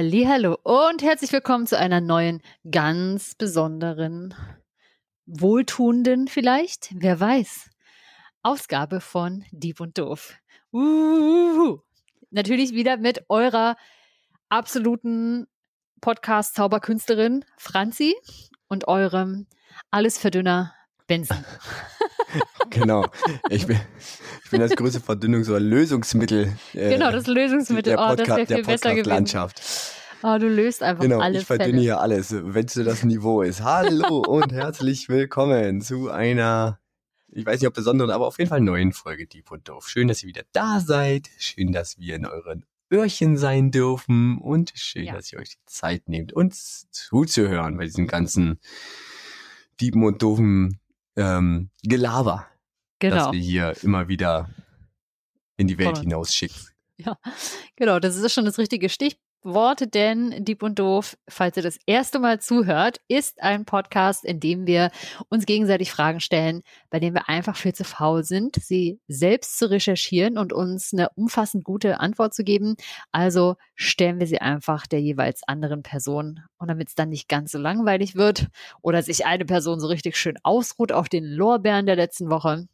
Hallo und herzlich willkommen zu einer neuen, ganz besonderen, wohltuenden vielleicht, wer weiß, Ausgabe von Dieb und Doof. Uhuhu. Natürlich wieder mit eurer absoluten Podcast-Zauberkünstlerin Franzi und eurem Allesverdünner Benson. genau. Ich bin, ich bin das größte Verdünnungs- oder Lösungsmittel. Äh, genau, das Lösungsmittel. Der Podcast, oh, das viel besser Landschaft. Oh, du löst einfach genau, alles. Ich verdünne Fälle. hier alles, wenn es das Niveau ist. Hallo und herzlich willkommen zu einer, ich weiß nicht ob besonderen, aber auf jeden Fall neuen Folge Deep und Doof. Schön, dass ihr wieder da seid. Schön, dass wir in euren Öhrchen sein dürfen und schön, ja. dass ihr euch die Zeit nehmt, uns zuzuhören bei diesem ganzen Diepen und Doofen ähm, Gelaber, genau. das wir hier immer wieder in die Welt hinausschicken. Ja, genau, das ist schon das richtige Stich, Worte, denn Dieb und Doof, falls ihr das erste Mal zuhört, ist ein Podcast, in dem wir uns gegenseitig Fragen stellen, bei dem wir einfach viel zu faul sind, sie selbst zu recherchieren und uns eine umfassend gute Antwort zu geben. Also stellen wir sie einfach der jeweils anderen Person. Und damit es dann nicht ganz so langweilig wird oder sich eine Person so richtig schön ausruht auf den Lorbeeren der letzten Woche,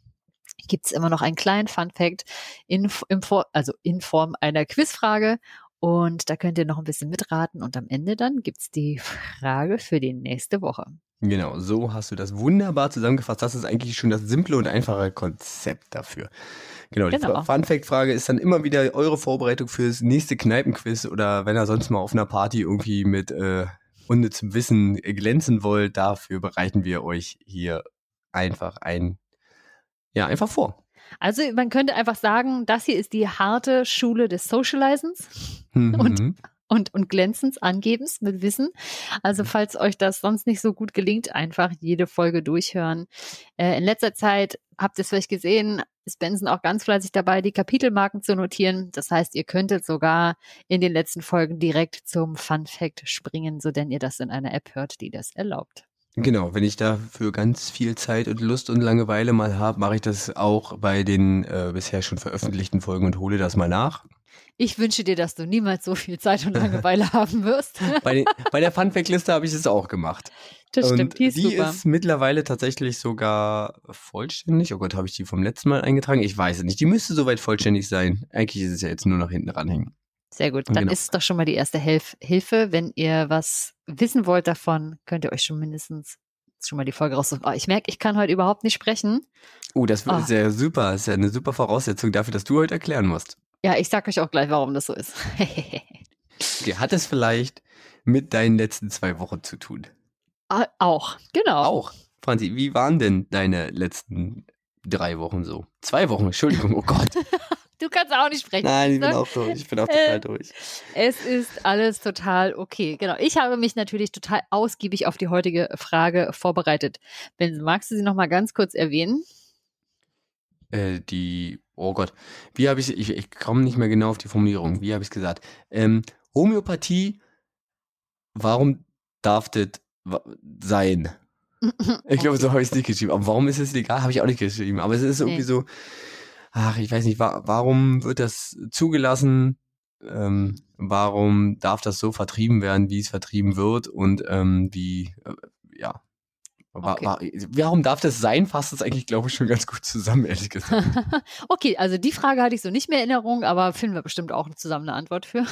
gibt es immer noch einen kleinen Fun Fact in, in, also in Form einer Quizfrage. Und da könnt ihr noch ein bisschen mitraten und am Ende dann gibt es die Frage für die nächste Woche. Genau, so hast du das wunderbar zusammengefasst. Das ist eigentlich schon das simple und einfache Konzept dafür. Genau, die genau. Fun-Fact-Frage ist dann immer wieder eure Vorbereitung fürs nächste Kneipenquiz oder wenn ihr sonst mal auf einer Party irgendwie mit äh, unnützem Wissen glänzen wollt, dafür bereiten wir euch hier einfach ein, ja, einfach vor. Also man könnte einfach sagen, das hier ist die harte Schule des Socializens mhm. und, und, und Glänzens, Angebens mit Wissen. Also falls euch das sonst nicht so gut gelingt, einfach jede Folge durchhören. Äh, in letzter Zeit habt ihr es vielleicht gesehen, ist Benson auch ganz fleißig dabei, die Kapitelmarken zu notieren. Das heißt, ihr könntet sogar in den letzten Folgen direkt zum Fun Fact springen, so denn ihr das in einer App hört, die das erlaubt. Genau, wenn ich dafür ganz viel Zeit und Lust und Langeweile mal habe, mache ich das auch bei den äh, bisher schon veröffentlichten Folgen und hole das mal nach. Ich wünsche dir, dass du niemals so viel Zeit und Langeweile haben wirst. bei, den, bei der Funfact-Liste habe ich es auch gemacht. Das und stimmt, die ist, die super. ist mittlerweile tatsächlich sogar vollständig. Oh Gott, habe ich die vom letzten Mal eingetragen? Ich weiß es nicht. Die müsste soweit vollständig sein. Eigentlich ist es ja jetzt nur noch hinten ranhängen. Sehr gut. Dann genau. ist es doch schon mal die erste Hilf Hilfe. Wenn ihr was wissen wollt davon, könnt ihr euch schon mindestens schon mal die Folge raussuchen. Oh, ich merke, ich kann heute überhaupt nicht sprechen. Oh, das oh. ist ja super. Das ist ja eine super Voraussetzung dafür, dass du heute erklären musst. Ja, ich sag euch auch gleich, warum das so ist. okay, hat es vielleicht mit deinen letzten zwei Wochen zu tun? Ah, auch, genau. Auch. Franzi, wie waren denn deine letzten drei Wochen so? Zwei Wochen, Entschuldigung, oh Gott. Du kannst auch nicht sprechen. Nein, ich bin ne? auch durch. Ich bin auch total äh, durch. Es ist alles total okay. Genau. Ich habe mich natürlich total ausgiebig auf die heutige Frage vorbereitet. Ben, magst du sie noch mal ganz kurz erwähnen? Äh, die, oh Gott, wie habe ich, ich, ich komme nicht mehr genau auf die Formulierung. Wie habe ich es gesagt? Ähm, Homöopathie, warum darf das sein? Ich glaube, so habe ich es nicht geschrieben. Aber warum ist es legal? Habe ich auch nicht geschrieben. Aber es ist irgendwie nee. so, ach, ich weiß nicht, wa warum wird das zugelassen? Ähm, warum darf das so vertrieben werden, wie es vertrieben wird? Und ähm, wie, äh, ja, Okay. War, warum darf das sein? Fasst das eigentlich, glaube ich, schon ganz gut zusammen, ehrlich gesagt. okay, also die Frage hatte ich so nicht mehr in Erinnerung, aber finden wir bestimmt auch zusammen eine Antwort für.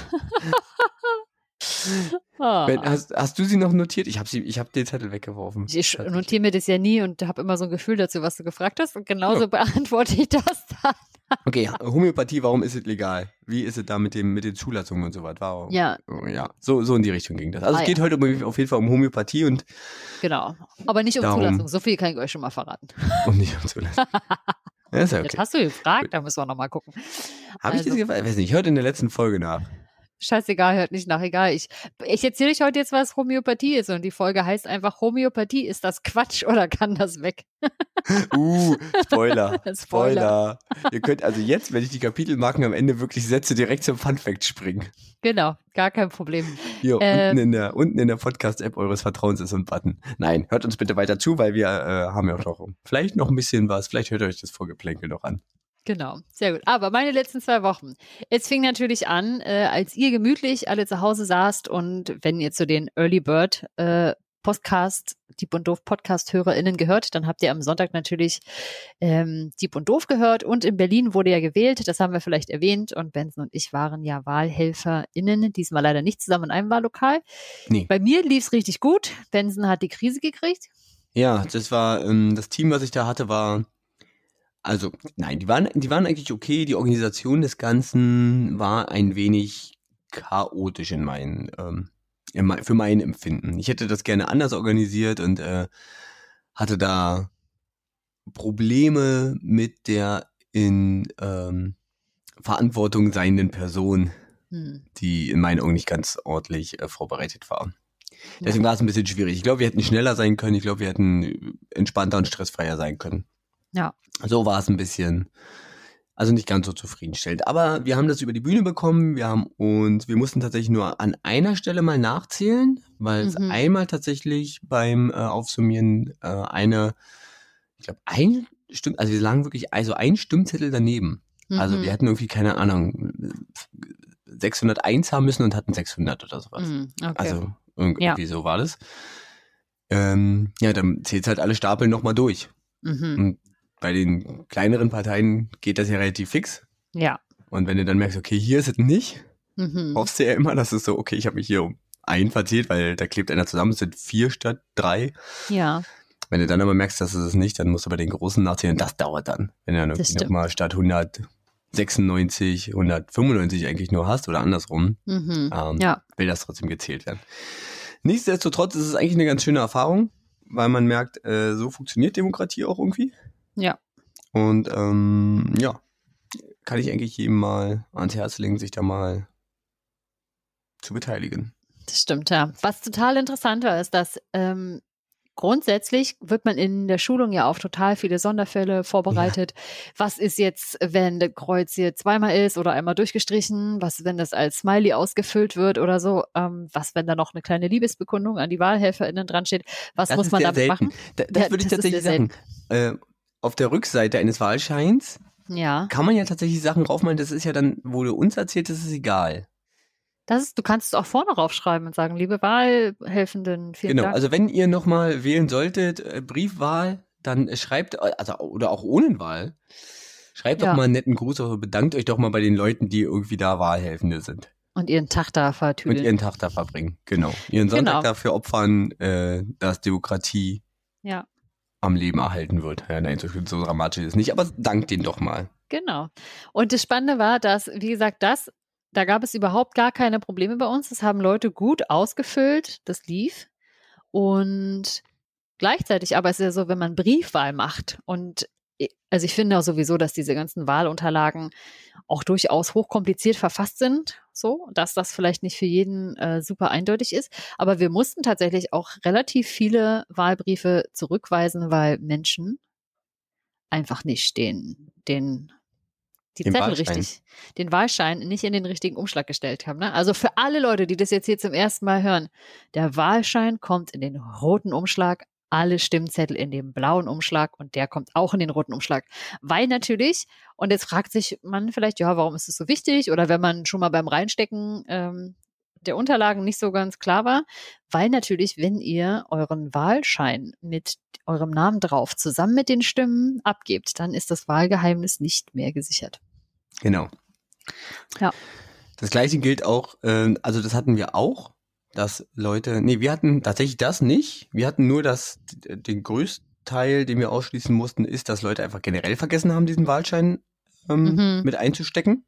Ah. Ben, hast, hast, du sie noch notiert? Ich habe habe den Zettel weggeworfen. Ich notiere mir das ja nie und habe immer so ein Gefühl dazu, was du gefragt hast. Und genauso ja. beantworte ich das dann. Okay, Homöopathie, warum ist es legal? Wie ist es da mit, dem, mit den Zulassungen und so weiter? Warum? Ja. Oh, ja, so, so in die Richtung ging das. Also ah, es geht ja. heute um, auf jeden Fall um Homöopathie und. Genau. Aber nicht um darum, Zulassung. So viel kann ich euch schon mal verraten. Und nicht um Zulassung. ja, okay. Jetzt hast du gefragt, da müssen wir nochmal gucken. Habe also, ich das gefragt? Ich weiß nicht, ich hörte in der letzten Folge nach. Scheißegal, hört nicht nach, egal. Ich, ich erzähle euch heute jetzt, was Homöopathie ist und die Folge heißt einfach Homöopathie, ist das Quatsch oder kann das weg? uh, Spoiler, Spoiler. Ihr könnt also jetzt, wenn ich die Kapitelmarken am Ende wirklich setze, direkt zum Funfact springen. Genau, gar kein Problem. Hier, ähm, unten in der, unten in der Podcast-App eures Vertrauens ist so ein Button. Nein, hört uns bitte weiter zu, weil wir äh, haben ja auch noch vielleicht noch ein bisschen was, vielleicht hört euch das Vorgeplänkel noch an. Genau, sehr gut. Aber meine letzten zwei Wochen. Es fing natürlich an, äh, als ihr gemütlich alle zu Hause saßt und wenn ihr zu den Early Bird äh, Podcast, Dieb und Doof Podcast-HörerInnen gehört, dann habt ihr am Sonntag natürlich ähm, Dieb und Doof gehört und in Berlin wurde ja gewählt, das haben wir vielleicht erwähnt und Benson und ich waren ja WahlhelferInnen, diesmal leider nicht zusammen in einem Wahllokal. Nee. Bei mir lief es richtig gut, Benson hat die Krise gekriegt. Ja, das war, ähm, das Team, was ich da hatte, war, also, nein, die waren, die waren eigentlich okay. Die Organisation des Ganzen war ein wenig chaotisch in meinen, ähm, in mein, für mein Empfinden. Ich hätte das gerne anders organisiert und äh, hatte da Probleme mit der in ähm, Verantwortung seienden Person, Hm. die in meinen Augen nicht ganz ordentlich äh, vorbereitet war. Deswegen war es ein bisschen schwierig. Ich glaube, wir hätten schneller sein können. Ich glaube, wir hätten entspannter und stressfreier sein können. Ja. So war es ein bisschen, also nicht ganz so zufriedenstellend. Aber wir haben das über die Bühne bekommen. Wir haben uns, wir mussten tatsächlich nur an einer Stelle mal nachzählen, weil es Mhm. einmal tatsächlich beim äh, Aufsummieren äh, eine, ich glaube, ein Stimm, also wir lagen wirklich also ein Stimmzettel daneben. Also Mhm. wir hätten irgendwie keine Ahnung 601 haben müssen und hatten 600 oder sowas. Mhm, okay. Also irgendwie Ja. so war das. Ähm, ja, dann zählt halt alle Stapel nochmal durch. mhm. Und bei den kleineren Parteien geht das ja relativ fix. Ja. Und wenn du dann merkst, okay, hier ist es nicht, Mhm. hoffst du ja immer, dass es so, okay, ich habe mich hier um einen verzählt, weil da klebt einer zusammen, es sind vier statt drei. Ja. Wenn du dann aber merkst, dass es es nicht, dann musst du bei den großen nachzählen. Das dauert dann. Wenn du dann irgendwie nochmal statt 196, 195 eigentlich nur hast oder andersrum, Mhm. ähm, Ja. will das trotzdem gezählt werden. Nichtsdestotrotz ist es eigentlich eine ganz schöne Erfahrung, weil man merkt, äh, so funktioniert Demokratie auch irgendwie. Ja. Und ähm, ja, kann ich eigentlich jedem mal ans Herz legen, sich da mal zu beteiligen. Das stimmt, ja. Was total interessant war, ist, dass ähm, grundsätzlich wird man in der Schulung ja auf total viele Sonderfälle vorbereitet. Was ist jetzt, wenn das Kreuz hier zweimal ist oder einmal durchgestrichen? Was, wenn das als Smiley ausgefüllt wird oder so? Ähm, was, wenn da noch eine kleine Liebesbekundung an die WahlhelferInnen dran steht? Was Das muss man damit selten. machen? Da, das Ja, würde ich das tatsächlich sagen. Äh, auf der Rückseite eines Wahlscheins Ja. kann man ja tatsächlich Sachen draufmalen. Das ist ja dann, wo du uns erzählt, das ist egal. Das ist, du kannst es auch vorne raufschreiben und sagen, liebe Wahlhelfenden, vielen genau. Dank. Also wenn ihr nochmal wählen solltet, äh, Briefwahl, dann äh, schreibt, äh, also oder auch ohne Wahl, schreibt Ja. doch mal einen netten Gruß oder bedankt euch doch mal bei den Leuten, die irgendwie da Wahlhelfende sind. und ihren Tag da und vertüdeln. ihren Tag da verbringen. Genau. Ihren Sonntag Genau. dafür opfern, äh, dass Demokratie Ja. Am Leben erhalten wird. Ja, nein, so, so dramatisch ist es nicht, aber dank den doch mal. Genau. Und das Spannende war, dass, wie gesagt, das, da gab es überhaupt gar keine Probleme bei uns. Das haben Leute gut ausgefüllt, das lief. Und gleichzeitig aber ist es ja so, wenn man Briefwahl macht und also ich finde auch sowieso, dass diese ganzen Wahlunterlagen auch durchaus hochkompliziert verfasst sind, so, dass das vielleicht nicht für jeden äh, super eindeutig ist. Aber wir mussten tatsächlich auch relativ viele Wahlbriefe zurückweisen, weil Menschen einfach nicht den, den, die Den Zettel Wahlschein. richtig, den Wahlschein nicht in den richtigen Umschlag gestellt haben. Ne? Also für alle Leute, die das jetzt hier zum ersten Mal hören, der Wahlschein kommt in den roten Umschlag, alle Stimmzettel in dem blauen Umschlag und der kommt auch in den roten Umschlag. Weil natürlich, und jetzt fragt sich man vielleicht, ja, warum ist es so wichtig? Oder wenn man schon mal beim Reinstecken ähm, der Unterlagen nicht so ganz klar war, weil natürlich, wenn ihr euren Wahlschein mit eurem Namen drauf zusammen mit den Stimmen abgebt, dann ist das Wahlgeheimnis nicht mehr gesichert. Genau. Ja. Das gleiche gilt auch, äh, also das hatten wir auch, dass Leute, nee, wir hatten tatsächlich das nicht. Wir hatten nur das, den größten Teil, den wir ausschließen mussten, ist, dass Leute einfach generell vergessen haben, diesen Wahlschein ähm, Mhm. mit einzustecken.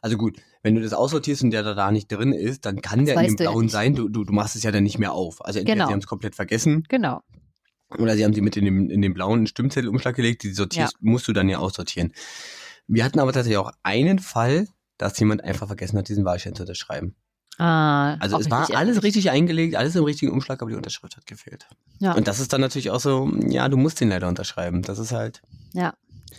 Also gut, wenn du das aussortierst und der da, da nicht drin ist, dann kann der in dem ja blauen nicht. sein. Du, du, du machst es ja dann nicht mehr auf. Also entweder Genau. sie haben es komplett vergessen Genau. oder sie haben sie mit in den, in den blauen Stimmzettelumschlag gelegt. Die sortierst, musst du dann ja aussortieren. Wir hatten aber tatsächlich auch einen Fall, dass jemand einfach vergessen hat, diesen Wahlschein zu unterschreiben. Ah, Also es war alles ärgerlich. richtig eingelegt, alles im richtigen Umschlag, aber die Unterschrift hat gefehlt. Ja. Und das ist dann natürlich auch so, ja, du musst den leider unterschreiben. Das ist halt, Ja.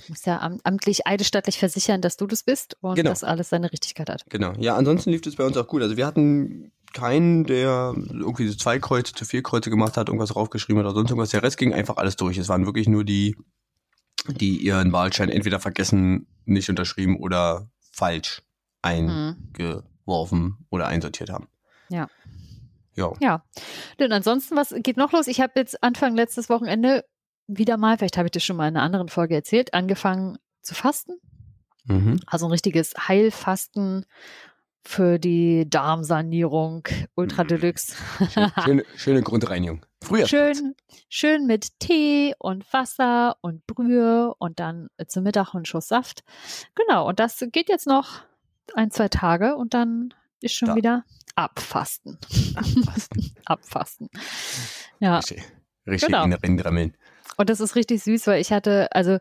Du musst ja am- amtlich, eidesstattlich versichern, dass du das bist und Genau. dass alles seine Richtigkeit hat. genau. Ja, ansonsten lief das bei uns auch gut. Also wir hatten keinen, der irgendwie so zwei Kreuze zu vier Kreuze gemacht hat, irgendwas draufgeschrieben hat oder sonst irgendwas. Der Rest ging einfach alles durch. Es waren wirklich nur die die ihren Wahlschein entweder vergessen, nicht unterschrieben oder falsch eingeworfen oder einsortiert haben. Ja. Ja. Ja. Und ansonsten, was geht noch los? Ich habe jetzt Anfang letztes Wochenende wieder mal, vielleicht habe ich das schon mal in einer anderen Folge erzählt, angefangen zu fasten. Mhm. Also ein richtiges Heilfasten für die Darmsanierung Ultra Mhm. Deluxe. Schöne, schöne Grundreinigung. Früher. schön, schön mit Tee und Wasser und Brühe und dann zum Mittag einen Schuss Saft. Genau, und das geht jetzt noch ein, zwei Tage und dann ist schon Da. wieder Abfasten. Abfasten. Ja, Richtig, richtig Genau. in Rindrammeln. und das ist richtig süß, weil ich hatte, also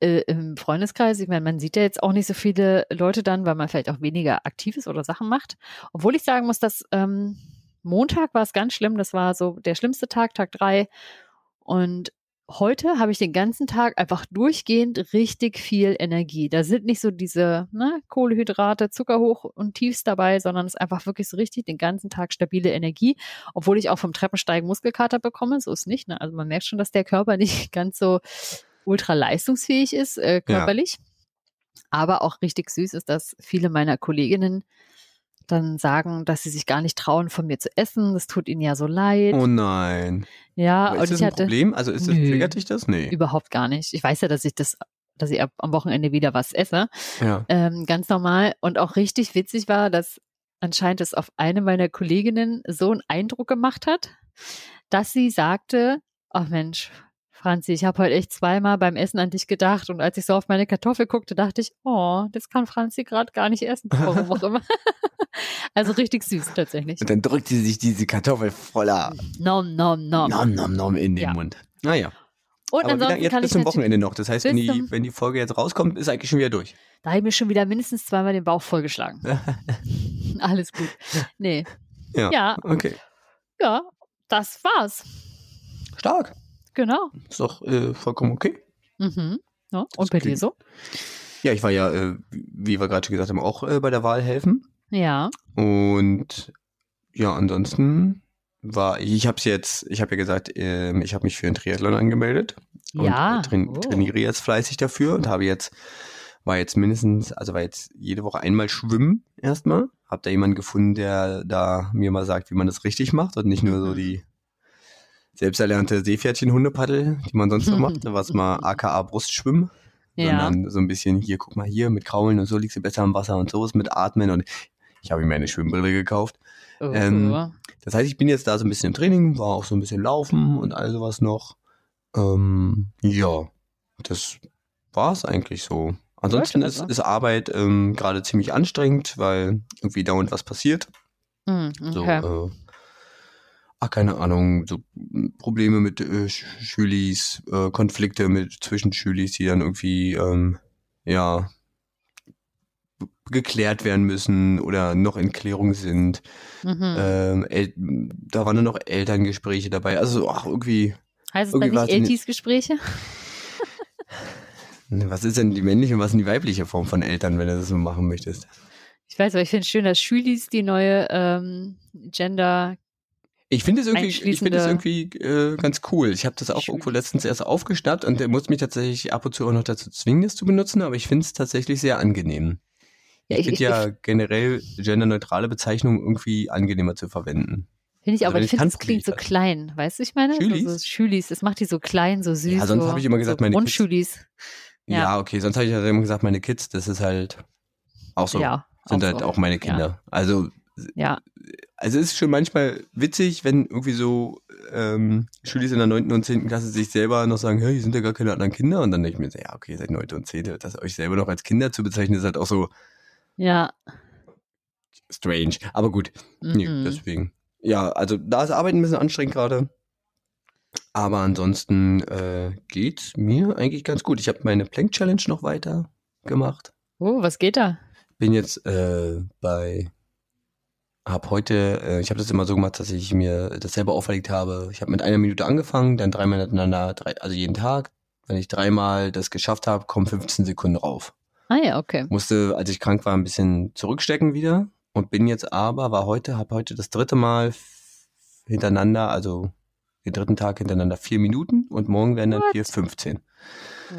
äh, im Freundeskreis, ich meine, man sieht ja jetzt auch nicht so viele Leute dann, weil man vielleicht auch weniger aktiv ist oder Sachen macht. Obwohl ich sagen muss, dass ähm, Montag war es ganz schlimm, das war so der schlimmste Tag, Tag drei. Und heute habe ich den ganzen Tag einfach durchgehend richtig viel Energie. Da sind nicht so diese ne, Kohlehydrate, Zucker hoch und tiefs dabei, sondern es ist einfach wirklich so richtig den ganzen Tag stabile Energie, obwohl ich auch vom Treppensteigen Muskelkater bekomme, so ist nicht. Ne? Also man merkt schon, dass der Körper nicht ganz so ultra leistungsfähig ist, äh, körperlich. Aber auch richtig süß ist, dass viele meiner Kolleginnen dann sagen, dass sie sich gar nicht trauen, von mir zu essen. Das tut ihnen ja so leid. Oh nein. ja, Aber und ist das ich ein hatte Problem? Also ist das, Nö. triggert dich das? Nee. überhaupt gar nicht. Ich weiß ja, dass ich das, dass ich am Wochenende wieder was esse. Ja. Ähm, ganz normal. Und auch richtig witzig war, dass anscheinend es auf eine meiner Kolleginnen so einen Eindruck gemacht hat, dass sie sagte, ach Mensch, Franzi, ich habe heute echt zweimal beim Essen an dich gedacht und als ich so auf meine Kartoffel guckte, dachte ich, oh, das kann Franzi gerade gar nicht essen, warum auch immer. also richtig süß tatsächlich. Und dann drückt sie sich diese Kartoffel voller Nom, nom, nom. Nom Nom Nom in den Ja. Mund. Naja. Und Aber ansonsten jetzt kann bis ich zum Wochenende noch. Das heißt, wenn die, wenn die Folge jetzt rauskommt, ist eigentlich schon wieder durch. da habe ich mir schon wieder mindestens zweimal den Bauch vollgeschlagen. Alles gut. Nee. Ja. Ja, Okay. ja, das war's. Stark. Genau. Ist doch äh, vollkommen okay. Mhm. Ja, und bei dir so? Ja, ich war ja, äh, wie wir gerade schon gesagt haben, auch äh, bei der Wahl helfen. Ja. Und ja, ansonsten war ich habe es jetzt, ich habe ja gesagt, ähm, ich habe mich für einen Triathlon angemeldet und Ja. äh, train, Oh. trainiere jetzt fleißig dafür und habe jetzt war jetzt mindestens, also war jetzt jede Woche einmal schwimmen erstmal. Hab da jemanden gefunden, der da mir mal sagt, wie man das richtig macht und nicht nur so die selbsterlernte Seepferdchen-Hundepaddel, die man sonst so macht, was mal aka Brustschwimmen, Ja. sondern so ein bisschen hier, guck mal hier mit Kraulen und so liegst du besser im Wasser und so ist mit Atmen und ich habe mir eine Schwimmbrille gekauft. Oh. ähm, Das heißt, ich bin jetzt da so ein bisschen im Training, war auch so ein bisschen laufen und all sowas noch. Ähm, ja, das war's eigentlich so. Ansonsten ist, ist Arbeit ähm, gerade ziemlich anstrengend, weil irgendwie dauernd was passiert. So, okay. äh, ach, keine Ahnung, so m, Probleme mit äh, Sch- Schülis, äh, Konflikte mit zwischen Schülis, die dann irgendwie, ähm, ja, geklärt werden müssen oder noch in Klärung sind. mhm. Ähm, da waren dann noch Elterngespräche dabei. Also, ach, irgendwie, heißt es dann irgendwie nicht war's in- Eltis-Gespräche? ne, was ist denn die männliche und was ist die weibliche Form von Eltern, wenn du das so machen möchtest? Ich weiß, aber ich finde es schön, dass Schülis die neue ähm, Gender. Ich finde es irgendwie, ich finde es irgendwie äh, ganz cool. Ich habe das auch irgendwo letztens erst aufgeschnappt und der muss mich tatsächlich ab und zu auch noch dazu zwingen, das zu benutzen, aber ich finde es tatsächlich sehr angenehm. Ja, ich ich, finde ich, ja generell genderneutrale Bezeichnungen irgendwie angenehmer zu verwenden. Finde ich, Also aber ich ich finde, es klingt so ich klein. Weißt du, ich meine? Schülis? So, so Schülis, das macht die so klein, so süß. Ja, sonst so, habe ich immer gesagt, so meine Kids- Grundschulis. Ja, Ja. okay, sonst habe ich ja immer gesagt, meine Kids, das ist halt auch so. ja. sind auch halt so. auch meine Kinder. Also, Ja. also es ist schon manchmal witzig, wenn irgendwie so ähm, Schüler in der 9. und 10. Klasse sich selber noch sagen, hey, hier sind ja gar keine anderen Kinder. Und dann denke ich mir, so, ja, okay, ihr seid 9. und 10. Das euch selber noch als Kinder zu bezeichnen, ist halt auch so Ja. strange. Aber gut, nee, Mhm. deswegen. Ja, also da ist Arbeit ein bisschen anstrengend gerade. Aber ansonsten äh, geht's mir eigentlich ganz gut. Ich habe meine Plank Challenge noch weiter gemacht. Oh, was geht da? bin jetzt äh, bei, hab heute, äh, ich habe das immer so gemacht, dass ich mir das selber auferlegt habe. Ich habe mit einer Minute angefangen, dann dreimal hintereinander, drei, also jeden Tag. Wenn ich dreimal das geschafft habe, kommen 15 Sekunden rauf. Ah ja, okay. Musste, als ich krank war, ein bisschen zurückstecken wieder und bin jetzt aber, war heute, habe heute das dritte Mal hintereinander, also den dritten Tag hintereinander vier Minuten und morgen werden dann What? vier 15.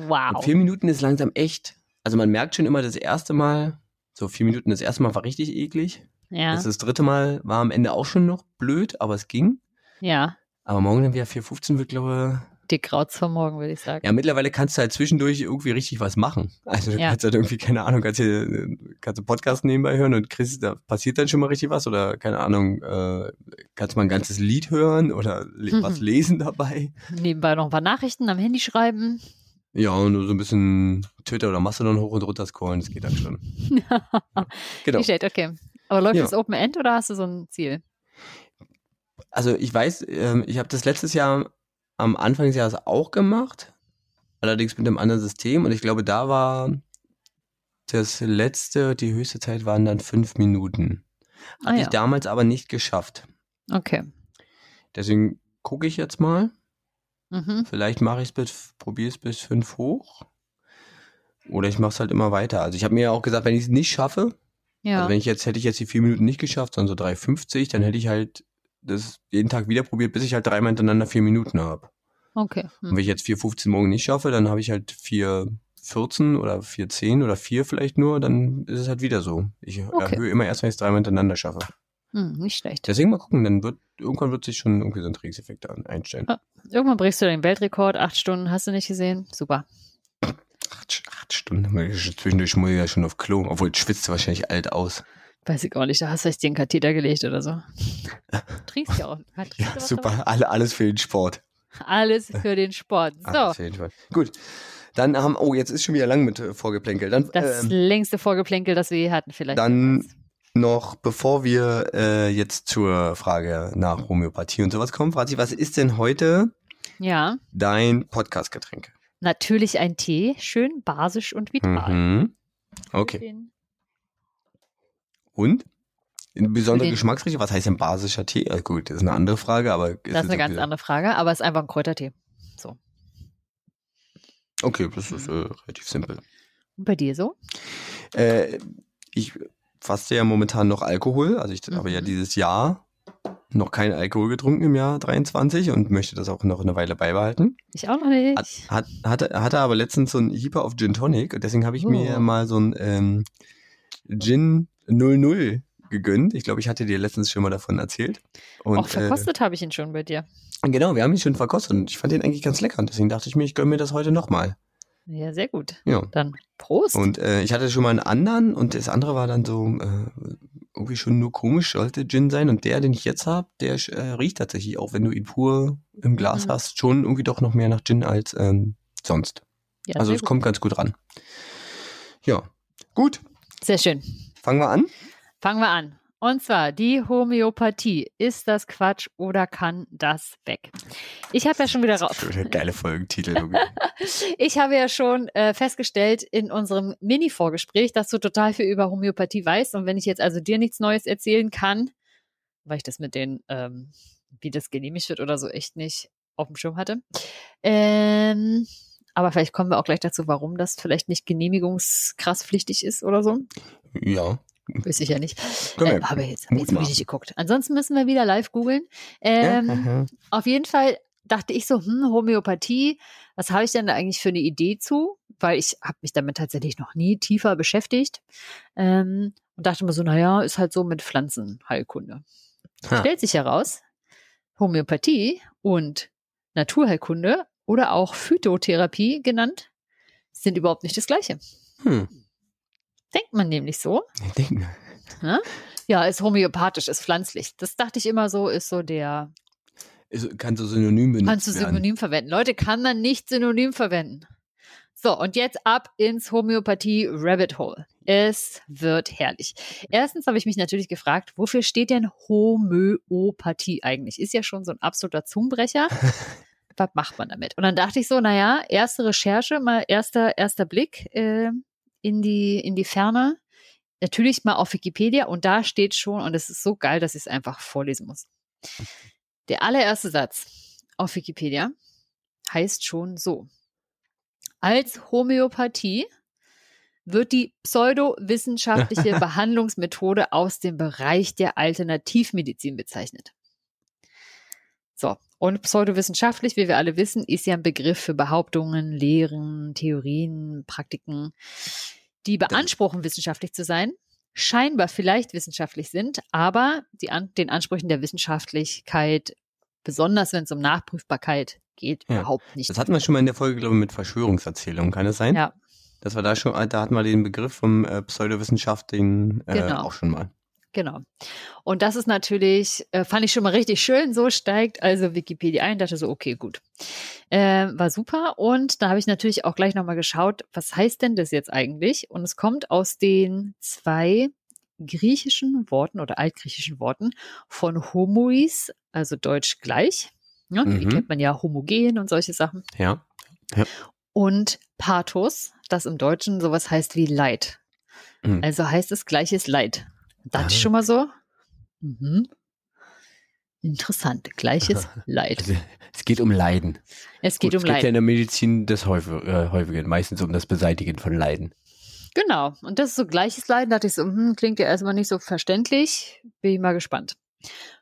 Wow. Und vier Minuten ist langsam echt. Also man merkt schon immer das erste Mal, so vier Minuten das erste Mal war richtig eklig. Ja. Das, das dritte Mal war am Ende auch schon noch blöd, aber es ging. Ja. Aber morgen dann wieder 4.15 wird, glaube Dick Krauts von morgen, würde ich sagen. Ja, mittlerweile kannst du halt zwischendurch irgendwie richtig was machen. Also du Ja. kannst halt irgendwie, keine Ahnung, kannst hier, kannst du Podcast nebenbei hören und kriegst, da passiert dann schon mal richtig was oder keine Ahnung, äh, kannst mal ein ganzes Lied hören oder le was lesen dabei. Nebenbei noch ein paar Nachrichten am Handy schreiben. Ja, und nur so ein bisschen Twitter oder Mastodon hoch und runter scrollen, das geht dann schon. Genau. Okay. Aber läuft Ja. das Open End oder hast du so ein Ziel? Also ich weiß, ähm, ich habe das letztes Jahr am Anfang des Jahres auch gemacht, allerdings mit einem anderen System und ich glaube, da war das letzte, die höchste Zeit waren dann fünf Minuten. Ah, Hatte ja. ich damals aber nicht geschafft. Okay. Deswegen gucke ich jetzt mal. Mhm. Vielleicht mache ich es bis, probiere es bis fünf hoch. Oder ich mache es halt immer weiter. Also ich habe mir ja auch gesagt, wenn ich es nicht schaffe, Ja. also wenn ich jetzt, hätte ich jetzt die vier Minuten nicht geschafft, sondern so 3,50, dann hätte ich halt das jeden Tag wieder probiert, bis ich halt dreimal hintereinander vier Minuten habe. okay. Und Hm. wenn ich jetzt 4,15 morgen nicht schaffe, dann habe ich halt 4,14 oder 4,10 oder 4 vielleicht nur, dann ist es halt wieder so. Ich Okay. erhöhe immer erst, wenn ich es dreimal hintereinander schaffe. Hm, nicht schlecht. Deswegen mal gucken, dann wird, irgendwann wird sich schon irgendwie so ein Trainingseffekt einstellen. Ah. Irgendwann brichst du den Weltrekord. Acht Stunden hast du nicht gesehen. Super. Stunden, zwischendurch muss ich ja schon auf Klo, obwohl schwitzt du wahrscheinlich alt aus. Weiß ich auch nicht. Da hast du dir einen Katheter gelegt oder so. Trinkst ja auch. Trinkst Ja, super, alle, alles für den Sport. Alles für den Sport. So. Alles für den Sport. Gut. Dann haben, oh, jetzt ist schon wieder lang mit äh, Vorgeplänkel. Dann, Das ähm, längste Vorgeplänkel, das wir je hatten, vielleicht. Dann- noch, bevor wir äh, jetzt zur Frage nach Homöopathie und sowas kommen, Franzi, was ist denn heute Ja. dein Podcast-Getränk? Natürlich ein Tee. Schön basisch und vital. Mhm. Okay. Und? Eine besondere Geschmacksrichtung? Was heißt denn basischer Tee? Ah, gut, das ist eine andere Frage, aber. Das ist eine ganz andere Frage, aber es ist einfach ein Kräutertee. So. Okay, das ist äh, relativ simpel. Und bei dir so? Äh, ich faste ja momentan noch Alkohol. Also ich Mhm. habe ja dieses Jahr noch keinen Alkohol getrunken im Jahr 23 und möchte das auch noch eine Weile beibehalten. Ich auch noch nicht. Hat, hat, hatte, hatte aber letztens so ein Hyper auf Gin Tonic und deswegen habe ich mir Oh. mal so ein ähm, Gin 00 gegönnt. Ich glaube, ich hatte dir letztens schon mal davon erzählt. Und, auch verkostet habe ich ihn schon bei dir. Äh, genau, wir haben ihn schon verkostet und ich fand den eigentlich ganz lecker und deswegen dachte ich mir, ich gönne mir das heute nochmal. Ja, sehr gut. Ja. Dann Prost. Und äh, ich hatte schon mal einen anderen und das andere war dann so äh, irgendwie schon nur komisch, sollte Gin sein. Und der, den ich jetzt habe, der äh, riecht tatsächlich, auch wenn du ihn pur im Glas Mhm. hast, schon irgendwie doch noch mehr nach Gin als ähm, sonst. ja, also es gut. kommt ganz gut ran. Ja, gut. Sehr schön. Fangen wir an. Fangen wir an. Und zwar die Homöopathie. Ist das Quatsch oder kann das weg? Ich habe ja schon wieder raus. Geile Folgentitel. Ich habe ja schon äh, festgestellt in unserem Mini-Vorgespräch, dass du total viel über Homöopathie weißt. Und wenn ich jetzt also dir nichts Neues erzählen kann, weil ich das mit den, ähm, wie das genehmigt wird oder so, echt nicht auf dem Schirm hatte. Ähm, aber vielleicht kommen wir auch gleich dazu, warum das vielleicht nicht genehmigungskrasspflichtig ist oder so. ja. Weiß ich ja nicht. Äh, aber jetzt, jetzt habe ich mutmaßen. nicht geguckt. Ansonsten müssen wir wieder live googeln. Ähm, ja. auf jeden Fall dachte ich so, hm, Homöopathie, was habe ich denn da eigentlich für eine Idee zu? Weil ich habe mich damit tatsächlich noch nie tiefer beschäftigt. Ähm, und dachte mir so, naja, ist halt so mit Pflanzenheilkunde. Ha. Stellt sich heraus, Homöopathie und Naturheilkunde oder auch Phytotherapie genannt, sind überhaupt nicht das gleiche. Hm. Denkt man nämlich so. Ich denke, Ja, ist homöopathisch, ist pflanzlich. Das dachte ich immer so, ist so der. ist- kann so synonym benutzt Kannst du werden. Synonym verwenden. Leute, kann man nicht Synonym verwenden. So, und jetzt ab ins Homöopathie Rabbit Hole. Es wird herrlich. Erstens habe ich mich natürlich gefragt, wofür steht denn Homöopathie eigentlich? Ist ja schon so ein absoluter Zungenbrecher. Was macht man damit? Und dann dachte ich so, naja, erste Recherche, mal erster, erster Blick äh, in, die, in die Ferne. Natürlich mal auf Wikipedia und da steht schon, und es ist so geil, dass ich es einfach vorlesen muss. Der allererste Satz auf Wikipedia heißt schon so. Als Homöopathie wird die pseudowissenschaftliche Behandlungsmethode aus dem Bereich der Alternativmedizin bezeichnet. So, Und pseudowissenschaftlich, wie wir alle wissen, ist ja ein Begriff für Behauptungen, Lehren, Theorien, Praktiken, die beanspruchen, wissenschaftlich zu sein, scheinbar vielleicht wissenschaftlich sind, aber die an, den Ansprüchen der Wissenschaftlichkeit, besonders wenn es um Nachprüfbarkeit geht, Ja. überhaupt nicht. Das hatten wir schon mal in der Folge, glaube ich, mit Verschwörungserzählungen, kann es sein? Ja, Das war da schon, da hatten wir den Begriff vom äh, Pseudowissenschaft, den äh, Genau. auch schon mal. Genau. Und das ist natürlich, äh, fand ich schon mal richtig schön. So steigt also Wikipedia ein. Dachte so, okay, gut. Äh, war super. Und da habe ich natürlich auch gleich nochmal geschaut, was heißt denn das jetzt eigentlich? Und es kommt aus den zwei griechischen Worten oder altgriechischen Worten von homois, also deutsch gleich. Ja, Die Mhm. kennt man ja homogen und solche Sachen. Ja. Und Pathos, das im Deutschen sowas heißt wie Leid. Mhm. Also heißt es gleiches Leid. Da dachte ich Ah. schon mal so, mhm. interessant, gleiches Leid. Also, es geht um Leiden. Es geht Gut, um es geht ja in der Medizin das häufig, äh, häufiger, meistens um das Beseitigen von Leiden. Genau. Und das ist so gleiches Leid. Da dachte ich so, hm, klingt ja erstmal nicht so verständlich. Bin ich mal gespannt.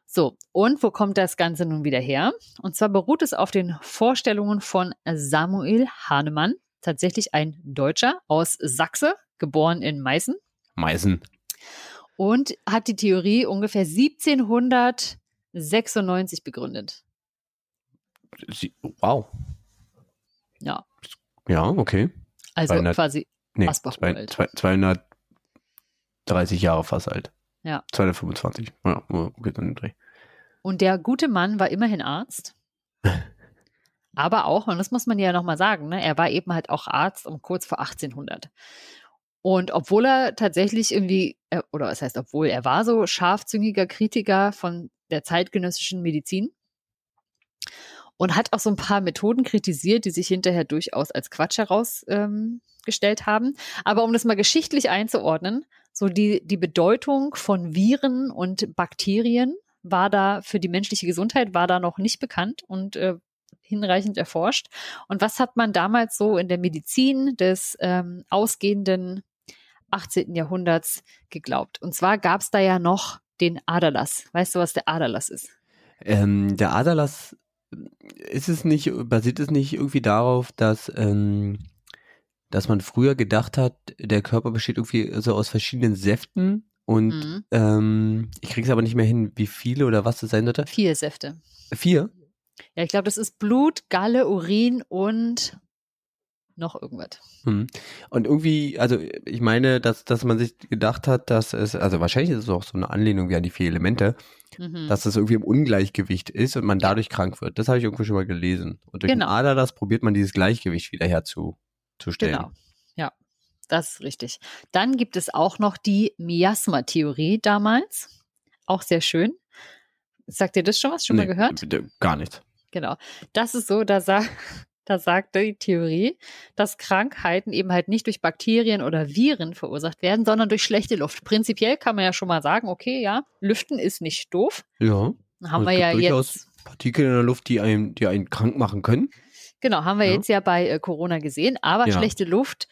So, und wo kommt das Ganze nun wieder her? Und zwar beruht es auf den Vorstellungen von Samuel Hahnemann, tatsächlich ein Deutscher aus Sachse, geboren in Meißen. Meißen. Und hat die Theorie ungefähr 1796 begründet. Wow. Ja. Ja, okay. Also 200 quasi, Nee, Asbach zwei, uralt. zwei, 230 Jahre fast alt. Ja. 225. Ja, okay, dann Dreh. und der gute Mann war immerhin Arzt. Aber auch, und das muss man ja nochmal sagen, ne, er war eben halt auch Arzt um kurz vor 1800. Und obwohl er tatsächlich irgendwie, äh, oder was heißt obwohl, er war so scharfzüngiger Kritiker von der zeitgenössischen Medizin und hat auch so ein paar Methoden kritisiert, die sich hinterher durchaus als Quatsch herausgestellt ähm, haben. Aber um das mal geschichtlich einzuordnen, so die, die Bedeutung von Viren und Bakterien war da für die menschliche Gesundheit war da noch nicht bekannt und äh, hinreichend erforscht. Und was hat man damals so in der Medizin des ähm, ausgehenden 18. Jahrhunderts geglaubt? Und zwar gab es da ja noch den Aderlass. Weißt du, was der Aderlass ist? Ähm, der Aderlass, ist es nicht, basiert es nicht irgendwie darauf, dass, ähm, dass man früher gedacht hat, der Körper besteht irgendwie so aus verschiedenen Säften und Mhm. ähm, ich krieg's aber nicht mehr hin, wie viele oder was das sein sollte. Vier Säfte. Vier? Ja, ich glaube, das ist Blut, Galle, Urin und noch irgendwas. Hm. Und irgendwie, also ich meine, dass, dass man sich gedacht hat, dass es, also wahrscheinlich ist es auch so eine Anlehnung wie an die vier Elemente, Mhm. dass es irgendwie im Ungleichgewicht ist und man dadurch krank wird. Das habe ich irgendwo schon mal gelesen. Und durch Genau. den Aderlass probiert man dieses Gleichgewicht wieder herzustellen. Genau. Ja, das ist richtig. Dann gibt es auch noch die Miasma-Theorie damals. Auch sehr schön. Sagt ihr das schon was? Schon mal Nee, gehört? bitte, Gar nicht. Genau. Das ist so, da, sa da sagt die Theorie, dass Krankheiten eben halt nicht durch Bakterien oder Viren verursacht werden, sondern durch schlechte Luft. Prinzipiell kann man ja schon mal sagen, okay, ja, Lüften ist nicht doof. Ja. Haben Und wir ja jetzt. Partikel in der Luft, die einen, die einen krank machen können. Genau, haben wir Ja. jetzt ja bei äh, Corona gesehen. Aber Ja. schlechte Luft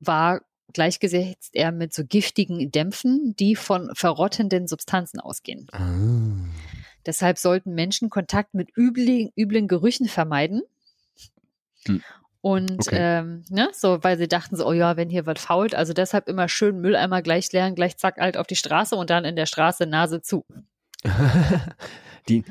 war gleichgesetzt eher mit so giftigen Dämpfen, die von verrottenden Substanzen ausgehen. Ah. Deshalb sollten Menschen Kontakt mit üblen, üblen Gerüchen vermeiden. Hm. Und Okay. ähm, ne, so, weil sie dachten so, oh ja, wenn hier was fault, also deshalb immer schön Mülleimer gleich leeren, gleich zack, alt auf die Straße und dann in der Straße Nase zu. die,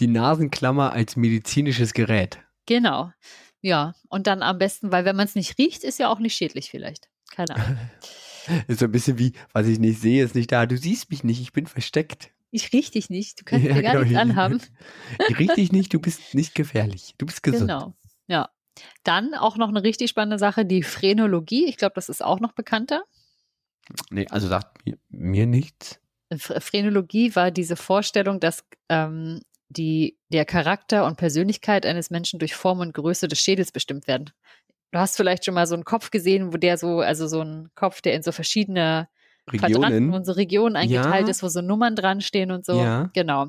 die Nasenklammer als medizinisches Gerät. Genau. Ja, und dann am besten, weil wenn man es nicht riecht, ist ja auch nicht schädlich vielleicht. Keine Ahnung. Ist so ein bisschen wie, was ich nicht sehe, ist nicht da. Du siehst mich nicht, ich bin versteckt. Ich riech dich nicht, du kannst Ja, mir gar genau. nichts anhaben. Ich riech dich nicht, du bist nicht gefährlich. Du bist gesund. Genau. Ja. Dann auch noch eine richtig spannende Sache, die Phrenologie. Ich glaube, das ist auch noch bekannter. Nee, also sagt mir, mir nichts. Ph- Phrenologie war diese Vorstellung, dass ähm, die, der Charakter und Persönlichkeit eines Menschen durch Form und Größe des Schädels bestimmt werden. Du hast vielleicht schon mal so einen Kopf gesehen, wo der so, also so ein Kopf, der in so verschiedene Regionen. und so Regionen eingeteilt Ja. ist, wo so Nummern dran stehen und so. Ja. Genau.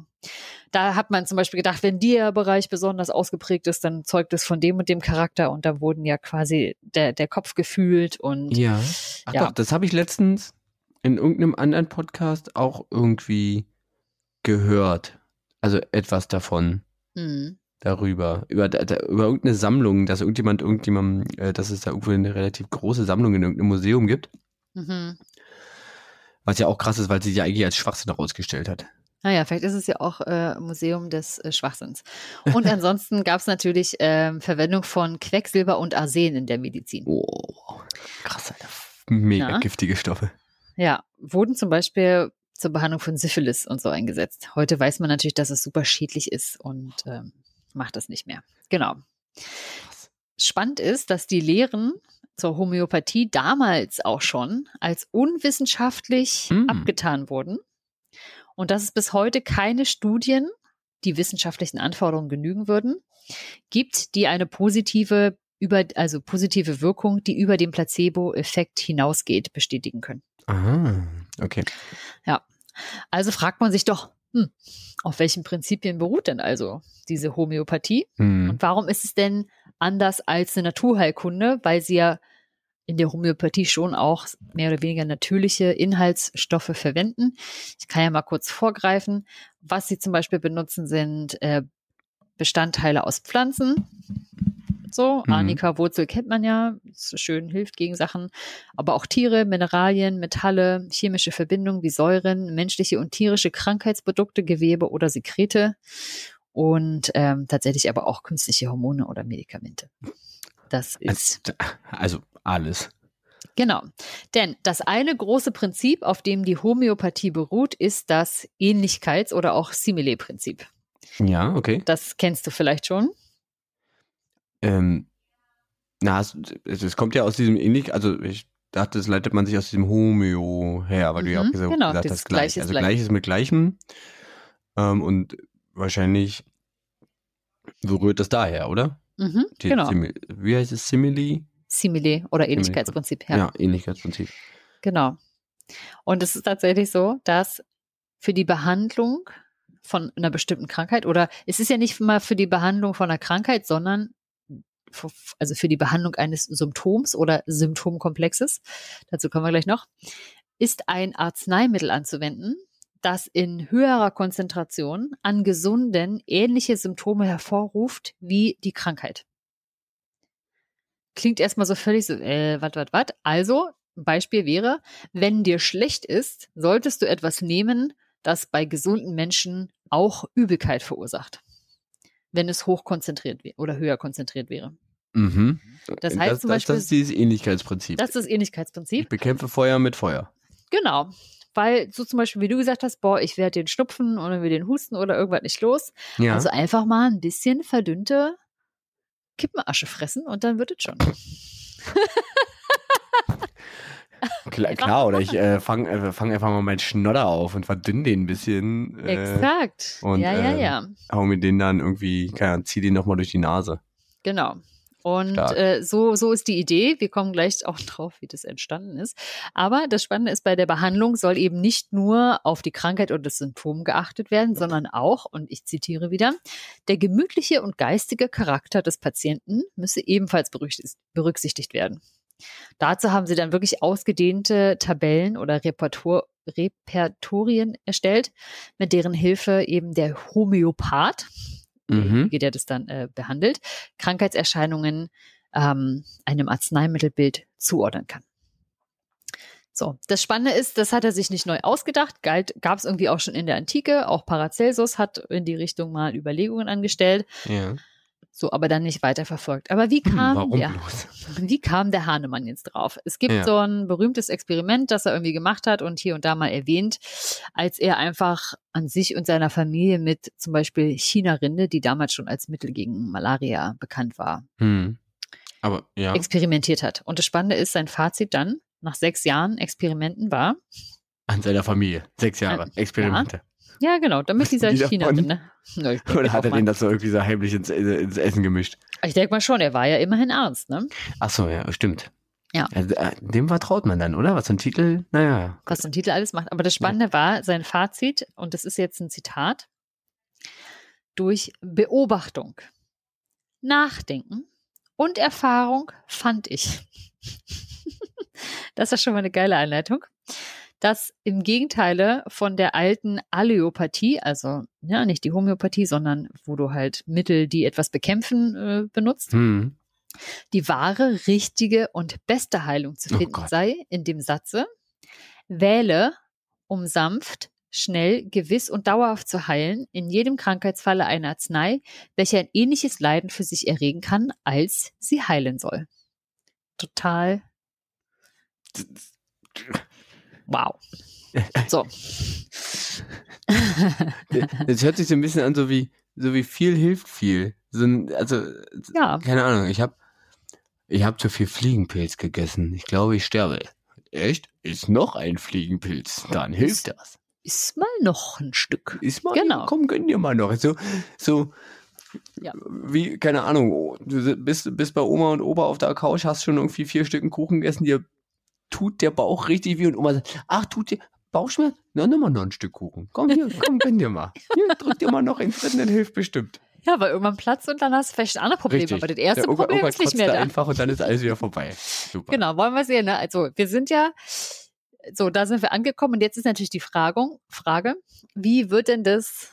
Da hat man zum Beispiel gedacht, wenn der Bereich besonders ausgeprägt ist, dann zeugt es von dem und dem Charakter und da wurden ja quasi der, der Kopf gefühlt und Ja. Ach Ja. doch, das habe ich letztens in irgendeinem anderen Podcast auch irgendwie gehört. Also etwas davon. Mhm. darüber. Über, da, über irgendeine Sammlung, dass irgendjemand, irgendjemand, äh, dass es da irgendwo eine relativ große Sammlung in irgendeinem Museum gibt. Mhm. Was ja auch krass ist, weil sie die eigentlich als Schwachsinn herausgestellt hat. Naja, vielleicht ist es ja auch äh, Museum des äh, Schwachsinns. Und ansonsten gab es natürlich ähm, Verwendung von Quecksilber und Arsen in der Medizin. Oh, krass, Alter. Mega Ja. giftige Stoffe. Ja, wurden zum Beispiel zur Behandlung von Syphilis und so eingesetzt. Heute weiß man natürlich, dass es super schädlich ist und ähm, macht das nicht mehr. Genau. Spannend ist, dass die Lehren zur Homöopathie damals auch schon als unwissenschaftlich Hm. abgetan wurden und dass es bis heute keine Studien, die wissenschaftlichen Anforderungen genügen würden, gibt, die eine positive über, also positive Wirkung, die über den Placebo-Effekt hinausgeht, bestätigen können. Aha, okay. Also fragt man sich doch, hm, auf welchen Prinzipien beruht denn also diese Homöopathie? Hm. Und warum ist es denn anders als eine Naturheilkunde? Weil sie ja in der Homöopathie schon auch mehr oder weniger natürliche Inhaltsstoffe verwenden. Ich kann ja mal kurz vorgreifen. Was sie zum Beispiel benutzen, sind äh, Bestandteile aus Pflanzen. So, Mhm. Arnika Wurzel kennt man ja, ist schön, hilft gegen Sachen. Aber auch Tiere, Mineralien, Metalle, chemische Verbindungen wie Säuren, menschliche und tierische Krankheitsprodukte, Gewebe oder Sekrete und ähm, tatsächlich aber auch künstliche Hormone oder Medikamente. Das ist Also, alles. Genau. Denn das eine große Prinzip, auf dem die Homöopathie beruht, ist das Ähnlichkeits- oder auch Simile-Prinzip. Ja, okay. Das kennst du vielleicht schon. Ähm, na, es, kommt ja aus diesem ähnlich, also ich dachte, das leitet man sich aus diesem Homeo her, weil du ja Mhm, auch gesagt, genau, gesagt das hast, gleich. Also gleich. gleiches mit gleichem. Ähm, und wahrscheinlich berührt das daher, oder? Mhm, Die genau. Simi- wie heißt es? Simile? Simile oder Ähnlichkeitsprinzip. Ja, Ja, Ähnlichkeitsprinzip. genau. Und es ist tatsächlich so, dass für die Behandlung von einer bestimmten Krankheit oder es ist ja nicht mal für die Behandlung von einer Krankheit, sondern f- also für die Behandlung eines Symptoms oder Symptomkomplexes, dazu kommen wir gleich noch, ist ein Arzneimittel anzuwenden, das in höherer Konzentration an Gesunden ähnliche Symptome hervorruft wie die Krankheit. Klingt erstmal so völlig so, äh, wat, wat, wat. Also, ein Beispiel wäre, wenn dir schlecht ist, solltest du etwas nehmen, das bei gesunden Menschen auch Übelkeit verursacht. Wenn es hoch konzentriert wäre oder höher konzentriert wäre. Mhm. Das heißt das, zum das, Beispiel- das ist dieses Ähnlichkeitsprinzip. Das ist das ich Ähnlichkeitsprinzip. bekämpfe Feuer mit Feuer. Genau. Weil so zum Beispiel, wie du gesagt hast, boah, ich werde den Schnupfen oder wir den Husten oder irgendwas nicht los. Ja. Also einfach mal ein bisschen verdünnte Kippenasche fressen und dann wird es schon. Klar, klar oder ich äh, fange äh, fang einfach mal meinen Schnodder auf und verdünn den ein bisschen. Äh, Exakt. und, ja, ja, ähm, ja. hau mir den dann irgendwie, keine Ahnung, zieh den nochmal durch die Nase. Genau. Und äh, so, so ist die Idee. Wir kommen gleich auch drauf, wie das entstanden ist. Aber das Spannende ist, bei der Behandlung soll eben nicht nur auf die Krankheit oder das Symptom geachtet werden, sondern auch, und ich zitiere wieder, der gemütliche und geistige Charakter des Patienten müsse ebenfalls berücksichtigt- berücksichtigt werden. Dazu haben sie dann wirklich ausgedehnte Tabellen oder Repertor Repertorien erstellt, mit deren Hilfe eben der Homöopath, Mhm. derjenige, der das dann äh, behandelt, Krankheitserscheinungen ähm, einem Arzneimittelbild zuordnen kann. So, das Spannende ist, das hat er sich nicht neu ausgedacht, galt, gab es irgendwie auch schon in der Antike, auch Paracelsus hat in die Richtung mal Überlegungen angestellt, Ja. So aber dann nicht weiter verfolgt. Aber wie Hm, kam warum der, wie kam der Hahnemann jetzt drauf? Es gibt Ja. so ein berühmtes Experiment, das er irgendwie gemacht hat und hier und da mal erwähnt, als er einfach an sich und seiner Familie mit zum Beispiel China-Rinde, die damals schon als Mittel gegen Malaria bekannt war, Hm. Aber ja. experimentiert hat. Und das Spannende ist, sein Fazit dann nach sechs Jahren Experimenten war, An seiner Familie. Sechs Jahre. Experimente. ja genau, damit dieser die. Ja, ich denke Oder hat er den das so irgendwie so heimlich ins, ins Essen gemischt? Ich denke mal schon, er war ja immerhin Arzt, ne? Ach so, ja, stimmt. Ja. Also, äh, dem vertraut man dann, oder? Was ein Titel? Naja. was ein Titel alles macht. Aber das Spannende war sein Fazit, und das ist jetzt ein Zitat, durch Beobachtung, Nachdenken und Erfahrung fand ich. das ist schon mal eine geile Einleitung. Dass im Gegenteile von der alten Alleopathie, also ja, nicht die Homöopathie, sondern wo du halt Mittel, die etwas bekämpfen, äh, benutzt, Hm. die wahre, richtige und beste Heilung zu Oh finden Gott. sei in dem Satze, wähle, um sanft, schnell, gewiss und dauerhaft zu heilen, in jedem Krankheitsfalle eine Arznei, welche ein ähnliches Leiden für sich erregen kann, als sie heilen soll. Total wow. So. Das hört sich so ein bisschen an, so wie, so wie viel hilft viel. So ein, also, ja, keine Ahnung, ich habe ich hab zu viel Fliegenpilz gegessen. Ich glaube, ich sterbe. Echt? Ist noch ein Fliegenpilz. Dann hilft das. ist mal noch ein Stück. Ist mal, Genau. komm, gönn dir mal noch. So, so Ja. wie, keine Ahnung, du bist, bist bei Oma und Opa auf der Couch, hast schon irgendwie vier Stücken Kuchen gegessen, dir tut der Bauch richtig weh und Oma sagt, ach, tut dir Bauchschmerz? Na, nimm mal noch ein Stück Kuchen. Komm hier, komm, gönn dir mal. Hier, drück dir mal noch ins Dritten, dann hilft bestimmt. Ja, weil irgendwann platzt und dann hast du vielleicht ein anderes Problem. Richtig. Aber das erste Der Problem ist nicht mehr da einfach und dann ist alles wieder vorbei. Super. Genau, wollen wir sehen. Ne? Also wir sind ja, so, da sind wir angekommen und jetzt ist natürlich die Frage, Frage, wie wird denn das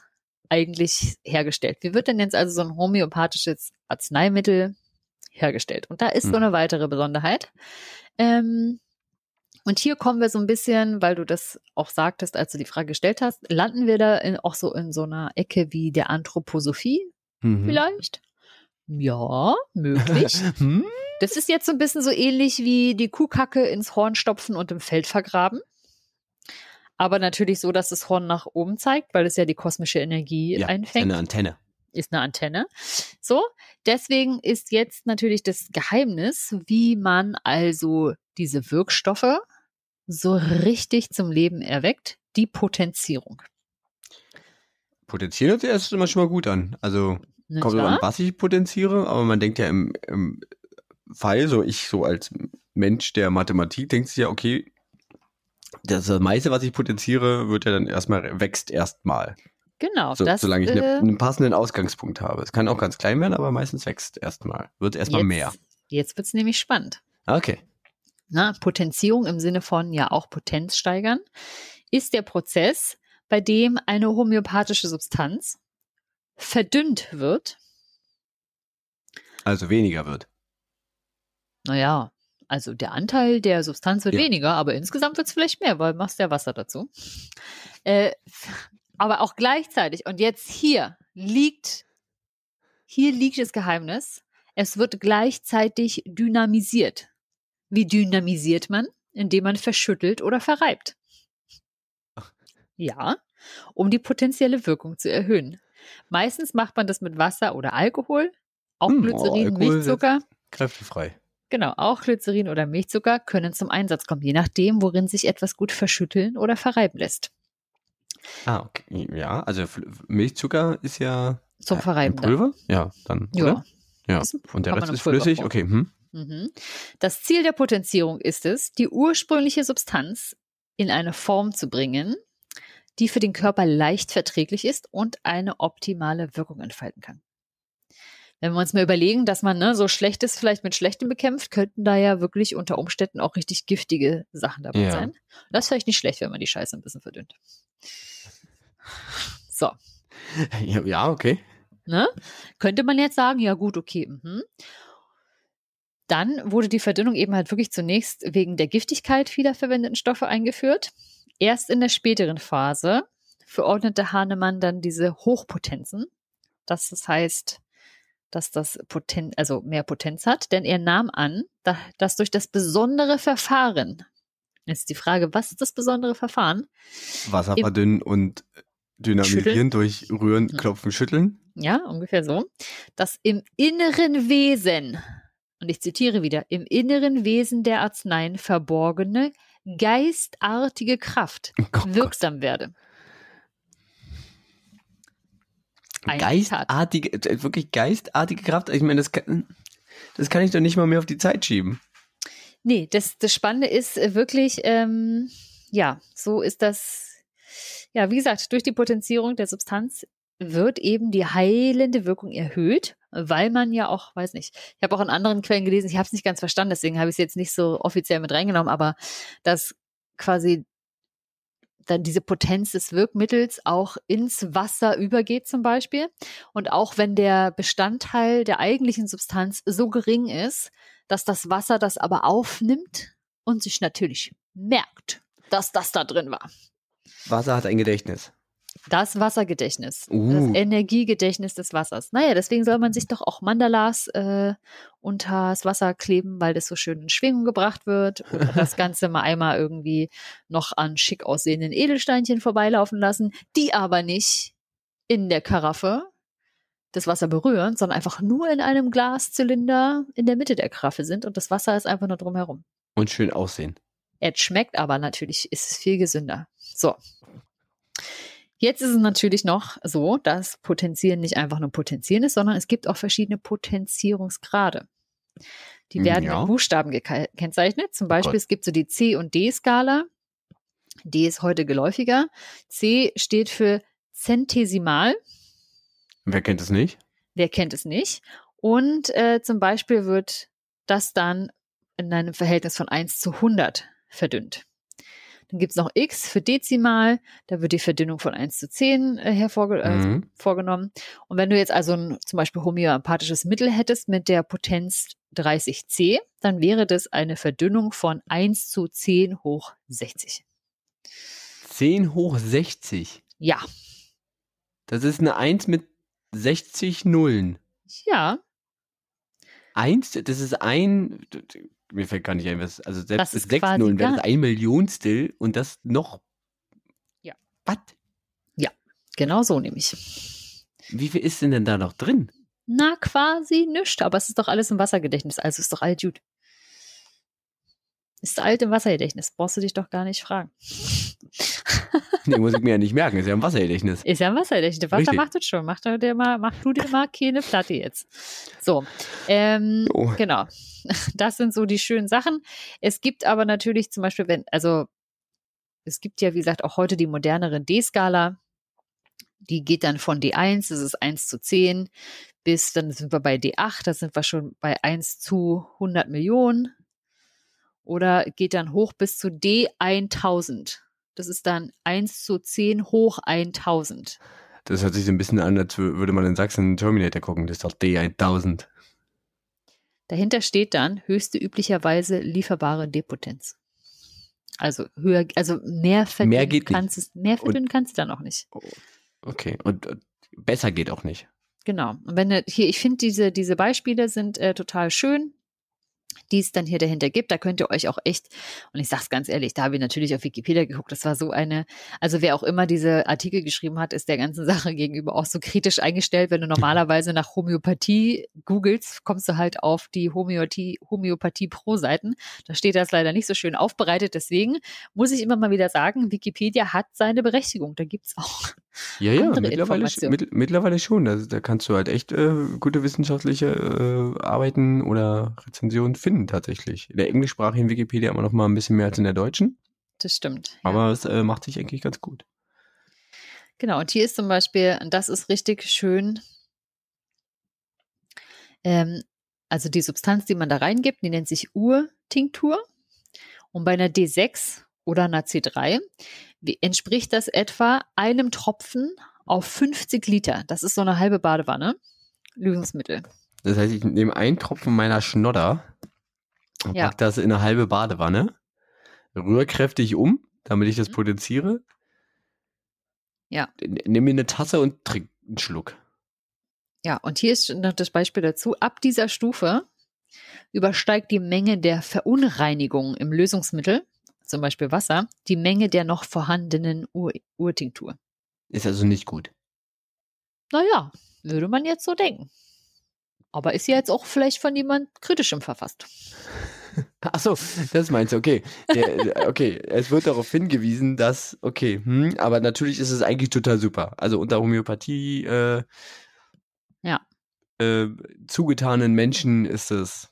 eigentlich hergestellt? Wie wird denn jetzt also so ein homöopathisches Arzneimittel hergestellt? Und da ist so Hm. eine weitere Besonderheit. Ähm, und hier kommen wir so ein bisschen, weil du das auch sagtest, als du die Frage gestellt hast, landen wir da in, auch so in so einer Ecke wie der Anthroposophie Mhm. vielleicht? Ja, möglich. Hm? Das ist jetzt so ein bisschen so ähnlich wie die Kuhkacke ins Horn stopfen und im Feld vergraben. Aber natürlich so, dass das Horn nach oben zeigt, weil es ja die kosmische Energie Ja, einfängt. eine Antenne. Ist eine Antenne. So, deswegen ist jetzt natürlich das Geheimnis, wie man also diese Wirkstoffe so richtig zum Leben erweckt, die Potenzierung. Potenzieren hört sich erst immer schon mal gut an. Also Nicht kommt wahr? an, was ich potenziere, aber man denkt ja im, im Fall, so ich so als Mensch der Mathematik, denkt sich ja, okay, das meiste, was ich potenziere, wird ja dann erstmal, wächst erstmal. Genau, So, das, solange ich ne, äh, einen passenden Ausgangspunkt habe. Es kann auch ganz klein werden, aber meistens wächst erstmal. Wird erstmal mehr. Jetzt wird's nämlich spannend. Okay. Na, Potenzierung im Sinne von ja auch Potenz steigern, ist der Prozess, bei dem eine homöopathische Substanz verdünnt wird. Also weniger wird. Naja, also der Anteil der Substanz wird Ja. weniger, aber insgesamt wird es vielleicht mehr, weil du machst ja Wasser dazu. Äh, aber auch gleichzeitig, und jetzt hier liegt, hier liegt das Geheimnis, es wird gleichzeitig dynamisiert. Wie dynamisiert man? Indem man verschüttelt oder verreibt. Ja, um die potenzielle Wirkung zu erhöhen. Meistens macht man das mit Wasser oder Alkohol, auch Hm, oh, Glycerin, Alkohol Milchzucker. Kräftefrei. Genau, auch Glycerin oder Milchzucker können zum Einsatz kommen, je nachdem, worin sich etwas gut verschütteln oder verreiben lässt. Ah, okay. Ja, also Milchzucker ist ja Zum äh, Verreiben. dann. Pulver? Ja, dann. Ja. Oder? Ja. Und der Rest ist flüssig? Okay. Hm. Mhm. Das Ziel der Potenzierung ist es, die ursprüngliche Substanz in eine Form zu bringen, die für den Körper leicht verträglich ist und eine optimale Wirkung entfalten kann. Wenn wir uns mal überlegen, dass man ne, so Schlechtes vielleicht mit Schlechtem bekämpft, könnten da ja wirklich unter Umständen auch richtig giftige Sachen dabei Ja. sein. Das ist vielleicht nicht schlecht, wenn man die Scheiße ein bisschen verdünnt. So. Ja, okay. Ne? Könnte man jetzt sagen, ja gut, okay. Mhm. Dann wurde die Verdünnung eben halt wirklich zunächst wegen der Giftigkeit vieler verwendeten Stoffe eingeführt. Erst in der späteren Phase verordnete Hahnemann dann diese Hochpotenzen. Das, heißt, dass das Poten also mehr Potenz hat, denn er nahm an, da, dass durch das besondere Verfahren, jetzt die Frage, was ist das besondere Verfahren? Wasser verdünnen und dynamisieren Schütteln? durch Rühren, Mhm. Klopfen, Schütteln. Ja, ungefähr so. Das im inneren Wesen, und ich zitiere wieder, im inneren Wesen der Arzneien verborgene, geistartige Kraft Oh Gott. wirksam werde. Ein. Geistartige, äh, wirklich geistartige Kraft. Ich meine, das kann, das kann ich doch nicht mal mehr auf die Zeit schieben. Nee, das, das Spannende ist äh, wirklich, ähm, ja, so ist das, ja, wie gesagt, durch die Potenzierung der Substanz wird eben die heilende Wirkung erhöht, weil man ja auch, weiß nicht, ich habe auch in anderen Quellen gelesen, ich habe es nicht ganz verstanden, deswegen habe ich es jetzt nicht so offiziell mit reingenommen, aber dass quasi dann diese Potenz des Wirkmittels auch ins Wasser übergeht zum Beispiel. Und auch wenn der Bestandteil der eigentlichen Substanz so gering ist, dass das Wasser das aber aufnimmt und sich natürlich merkt, dass das da drin war. Wasser hat ein Gedächtnis. Das Wassergedächtnis, Uh. das Energiegedächtnis des Wassers. Naja, deswegen soll man sich doch auch Mandalas äh, unters Wasser kleben, weil das so schön in Schwingung gebracht wird. Oder das Ganze mal einmal irgendwie noch an schick aussehenden Edelsteinchen vorbeilaufen lassen, die aber nicht in der Karaffe das Wasser berühren, sondern einfach nur in einem Glaszylinder in der Mitte der Karaffe sind und das Wasser ist einfach nur drumherum. Und schön aussehen. Es schmeckt aber natürlich, ist es viel gesünder. So. Jetzt ist es natürlich noch so, dass Potenzieren nicht einfach nur Potenzieren ist, sondern es gibt auch verschiedene Potenzierungsgrade. Die Hm, werden ja. mit Buchstaben gekennzeichnet. Zum Oh Beispiel, Gott. es gibt so die C- und D-Skala. D ist heute geläufiger. C steht für Zentesimal. Wer kennt es nicht? Wer kennt es nicht? Und äh, zum Beispiel wird das dann in einem Verhältnis von 1 zu 100 verdünnt. Dann gibt's noch X für Dezimal, da wird die Verdünnung von 1 zu 10 äh, hervorge äh, Mhm. vorgenommen. Und wenn du jetzt also ein zum Beispiel homöopathisches Mittel hättest mit der Potenz 30c, dann wäre das eine Verdünnung von 1 zu 10 hoch 60. 10 hoch 60. Ja, Das ist eine 1 mit 60 Nullen. ja, 1, das ist ein, mir fällt gar nicht ein, was, also Das selbst mit ist 6 quasi Nullen wäre das ein Millionstel und das noch. Ja. Was? genau so nämlich. Wie viel ist denn denn da noch drin? Na, quasi nischt, aber es ist doch alles im Wassergedächtnis, also ist doch alt gut. Ist alt im Wassergedächtnis, brauchst du dich doch gar nicht fragen. Nee, muss ich mir ja nicht merken, ist ja ein Wassergedächtnis. Ist ja ein Wassergedächtnis. Wasser Richtig. macht es schon. Mach, du dir mal, mach du dir mal keine Platte jetzt. So, ähm, Oh. genau. Das sind so die schönen Sachen. Es gibt aber natürlich zum Beispiel, wenn, also es gibt ja, wie gesagt, auch heute die modernere D-Skala. Die geht dann von D1, das ist 1 zu 10, bis dann sind wir bei D8, da sind wir schon bei 1 zu 100 Millionen. Oder geht dann hoch bis zu D1000. Das ist dann 1 zu 10 hoch 1000. Das hört sich so ein bisschen an, als wür- würde man in Sachsen Terminator gucken. Das ist doch D1000. Dahinter steht dann höchste üblicherweise lieferbare Depotenz. Also höher, also mehr verdünnen Mehr geht nicht. kannst es, mehr verdünnen kannst du dann auch nicht. Okay, und äh, besser geht auch nicht. Genau. Und wenn du hier, ich finde diese, diese Beispiele sind äh, total schön, die es dann hier dahinter gibt. Da könnt ihr euch auch echt, und ich sag's ganz ehrlich, da habe ich natürlich auf Wikipedia geguckt, das war so eine, also wer auch immer diese Artikel geschrieben hat, ist der ganzen Sache gegenüber auch so kritisch eingestellt. Wenn du normalerweise nach Homöopathie googelst, kommst du halt auf die Homöopathie, Homöopathie Pro-Seiten. Da steht das leider nicht so schön aufbereitet. Deswegen muss ich immer mal wieder sagen, Wikipedia hat seine Berechtigung. Da gibt's auch Ja, ja, mittlerweile, mitt, mittlerweile schon. Da, da kannst du halt echt äh, gute wissenschaftliche äh, Arbeiten oder Rezensionen finden tatsächlich. In der englischsprachigen Wikipedia immer noch mal ein bisschen mehr als in der deutschen, Das stimmt. ja. aber es äh, macht sich eigentlich ganz gut. Genau, und hier ist zum Beispiel, und das ist richtig schön, ähm, also die Substanz, die man da reingibt, die nennt sich Urtinktur. Und bei einer D6 oder einer C3 wie- entspricht das etwa einem Tropfen auf 50 Liter. Das ist so eine halbe Badewanne. Lösungsmittel. Das heißt, ich nehme einen Tropfen meiner Schnodder und Ja. pack das in eine halbe Badewanne, rühr kräftig um, damit ich das Mhm. potenziere. Ja. Nimm mir eine Tasse und trink einen Schluck. Ja, und hier ist noch das Beispiel dazu. Ab dieser Stufe übersteigt die Menge der Verunreinigung im Lösungsmittel, zum Beispiel Wasser, die Menge der noch vorhandenen Ur Urtinktur. Ist also nicht gut. Naja, würde man jetzt so denken. Aber ist ja jetzt auch vielleicht von jemand Kritischem verfasst. Ach so, das meinst du, okay. Der, okay, es wird darauf hingewiesen, dass, okay, hm, aber natürlich ist es eigentlich total super. Also unter Homöopathie, äh, Ja. äh, zugetanen Menschen ist es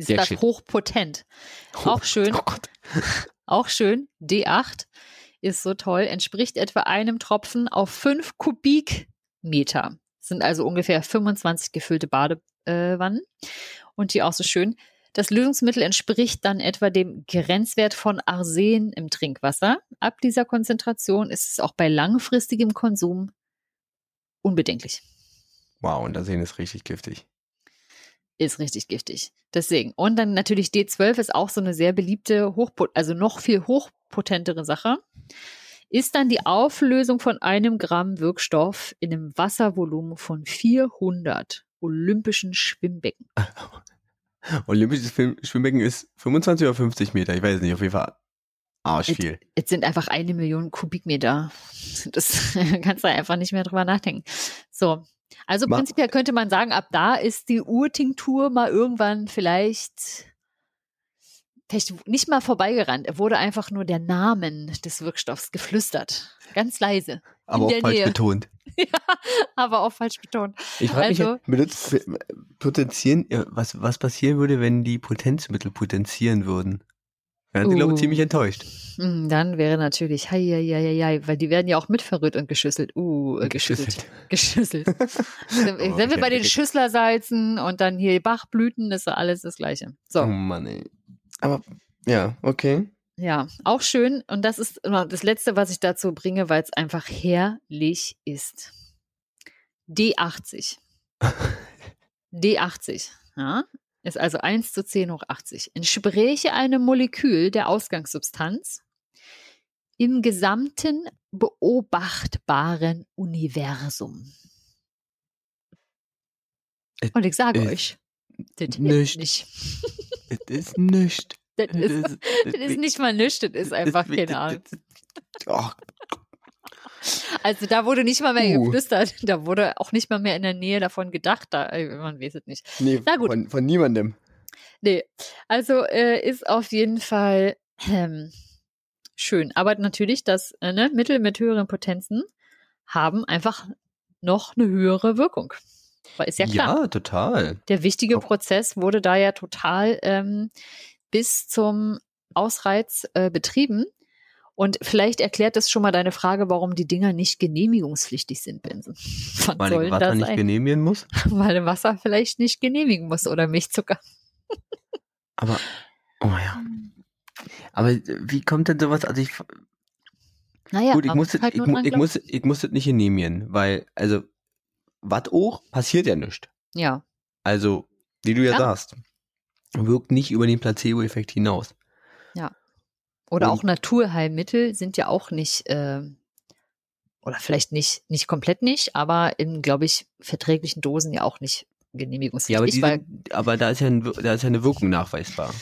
Ist Sehr das shit. hochpotent. Auch schön. Oh. Auch schön. D8 ist so toll, entspricht etwa einem Tropfen auf 5 Kubikmeter. Sind also ungefähr 25 gefüllte Badewannen. Und hier auch so schön. Das Lösungsmittel entspricht dann etwa dem Grenzwert von Arsen im Trinkwasser. Ab dieser Konzentration ist es auch bei langfristigem Konsum unbedenklich. Wow, und Arsen ist richtig giftig. Ist richtig giftig. Deswegen. Und dann natürlich D12 ist auch so eine sehr beliebte, hochpot also noch viel hochpotentere Sache. Ist dann die Auflösung von einem Gramm Wirkstoff in einem Wasservolumen von 400 olympischen Schwimmbecken. Olympisches Schwimmbecken ist 25 oder 50 Meter, ich weiß nicht, auf jeden Fall arschviel. Es sind einfach eine Million Kubikmeter. Das kannst du einfach nicht mehr drüber nachdenken. So. Also Ma- prinzipiell könnte man sagen, ab da ist die Urtinktur mal irgendwann vielleicht, vielleicht nicht mal vorbeigerannt. Er wurde einfach nur der Namen des Wirkstoffs geflüstert. Ganz leise. Aber auch falsch Nähe. betont. Aber auch falsch betont. Ich frage Also- mich, benutzt, potenzieren, ja, was, was passieren würde, wenn die Potenzmittel potenzieren würden? Wären sie, glaube ich, Uh. ziemlich enttäuscht. Hm, Dann wäre natürlich, hei, hei, hei, hei, weil die werden ja auch mitverrührt und geschüsselt. Uh, äh, geschüsselt. Geschüsselt. Wir- Oh, wir bei den Schüsslersalzen und dann hier Bachblüten, ist ja alles das Gleiche. So. Oh Mann, ey. Aber, ja, okay. Ja, auch schön. Und das ist das Letzte, was ich dazu bringe, weil es einfach herrlich ist. D80. D80, ja, ist also 1 zu 10 hoch 80. Entspräche einem Molekül der Ausgangssubstanz im gesamten beobachtbaren Universum. Äh, Und ich sage euch, das ist nicht. nicht. Es ist nichts. Das ist, das ist nicht mal nichts, das ist einfach keine Ahnung. Also da wurde nicht mal mehr Uh. geflüstert, da wurde auch nicht mal mehr in der Nähe davon gedacht, da, man weiß es nicht. nee, Na gut. Von, von niemandem. Nee, also äh, ist auf jeden Fall ähm, schön. Aber natürlich, dass äh, ne, Mittel mit höheren Potenzen haben einfach noch eine höhere Wirkung. Weil ist ja klar. Ja, total. Der wichtige Auch- Prozess wurde da ja total ähm, bis zum Ausreiz äh, betrieben. Und vielleicht erklärt das schon mal deine Frage, warum die Dinger nicht genehmigungspflichtig sind, Benson. Was Weil soll Wasser das nicht genehmigen muss. Weil Wasser vielleicht nicht genehmigen muss oder Milchzucker. Aber, oh ja. Aber wie kommt denn sowas? Also ich, Naja, gut, ich muss, halt ich, ich glauben. muss, ich muss das nicht genehmigen, weil, also, was auch, passiert ja nichts. Ja, Also, wie du ja, Ja. sagst, wirkt nicht über den Placebo-Effekt hinaus. Oder Und- auch Naturheilmittel sind ja auch nicht, ähm, oder vielleicht nicht, nicht komplett nicht, aber in, glaube ich, verträglichen Dosen ja auch nicht Ja, aber, genehmigungspflichtig. die weil, aber da ist ja, ein, da ist ja eine Wirkung nachweisbar.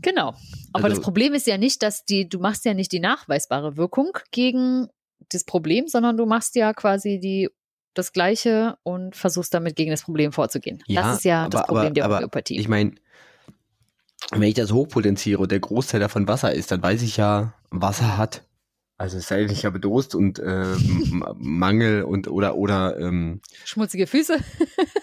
genau. Aber Also- das Problem ist ja nicht, dass die, du machst ja nicht die nachweisbare Wirkung gegen das Problem, sondern du machst ja quasi die das Gleiche und versuchst damit gegen das Problem vorzugehen. Ja, das ist ja das aber- Problem aber- der aber Homöopathie. Ich meine, wenn ich das hochpotenziere und der Großteil davon Wasser ist, dann weiß ich ja, Wasser hat. Also es sei denn, ich habe Durst und äh, Mangel und oder oder ähm, Schmutzige Füße.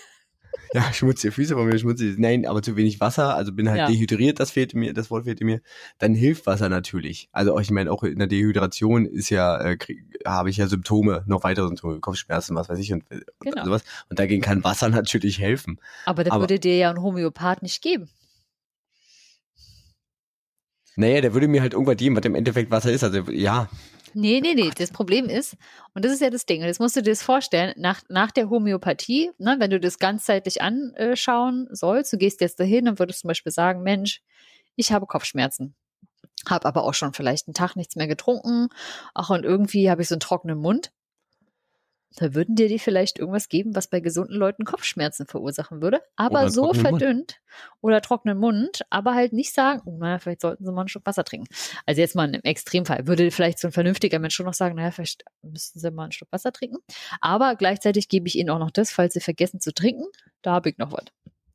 ja, schmutzige Füße von mir, schmutzig. Nein, aber zu wenig Wasser, also bin halt Ja. dehydriert, das fehlte mir, das Wort fehlte mir. Dann hilft Wasser natürlich. Also auch, ich meine, auch in der Dehydration ist ja, äh, krieg- habe ich ja Symptome, noch weitere Symptome, Kopfschmerzen, was weiß ich und, und Genau. sowas. Und dagegen kann Wasser natürlich helfen. Aber das Aber- würde dir ja ein Homöopath nicht geben. Naja, der würde mir halt irgendwas geben, was im Endeffekt Wasser ist. Also ja, Nee, nee, nee. Das Problem ist, und das ist ja das Ding, das musst du dir das vorstellen, nach, nach der Homöopathie, ne, wenn du das ganzheitlich anschauen sollst, du gehst jetzt dahin und würdest zum Beispiel sagen, Mensch, ich habe Kopfschmerzen. Habe aber auch schon vielleicht einen Tag nichts mehr getrunken. Ach, und irgendwie habe ich so einen trockenen Mund. Da würden dir die vielleicht irgendwas geben, was bei gesunden Leuten Kopfschmerzen verursachen würde. Aber so trockenen Mund. verdünnt oder trockenen Mund, aber halt nicht sagen, oh, naja, vielleicht sollten sie mal einen Schluck Wasser trinken. Also jetzt mal im Extremfall würde vielleicht so ein vernünftiger Mensch schon noch sagen, naja, vielleicht müssten sie mal einen Schluck Wasser trinken. Aber gleichzeitig gebe ich ihnen auch noch das, falls sie vergessen zu trinken. Da habe ich noch was.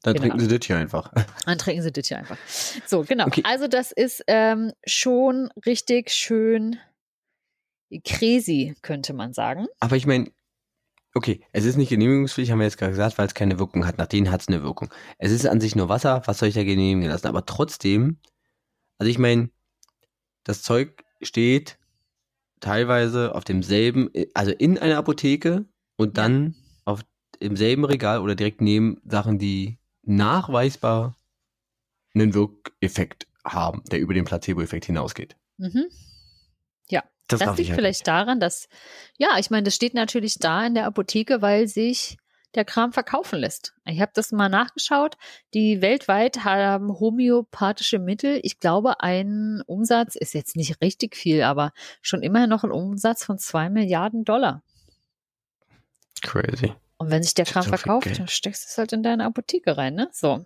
dann Genau. trinken sie das hier einfach. Dann trinken sie das hier einfach. So, genau. Okay. Also das ist ähm, schon richtig schön crazy, könnte man sagen. Aber ich meine, okay, es ist nicht genehmigungspflichtig, haben wir jetzt gerade gesagt, weil es keine Wirkung hat. Nach denen hat es eine Wirkung. Es ist an sich nur Wasser, was soll ich da genehmigen lassen? Aber trotzdem, also ich meine, das Zeug steht teilweise auf demselben, also in einer Apotheke und dann auf im selben Regal oder direkt neben Sachen, die nachweisbar einen Wirkeffekt haben, der über den Placebo-Effekt hinausgeht. Mhm. Das, das liegt halt vielleicht nicht. daran, dass, ja, ich meine, das steht natürlich da in der Apotheke, weil sich der Kram verkaufen lässt. Ich habe das mal nachgeschaut. Die weltweit haben homöopathische Mittel, ich glaube, einen Umsatz, ist jetzt nicht richtig viel, aber schon immerhin noch ein Umsatz von zwei Milliarden Dollar. Crazy. Und wenn sich der Kram so verkauft, dann steckst du es halt in deine Apotheke rein, ne? So.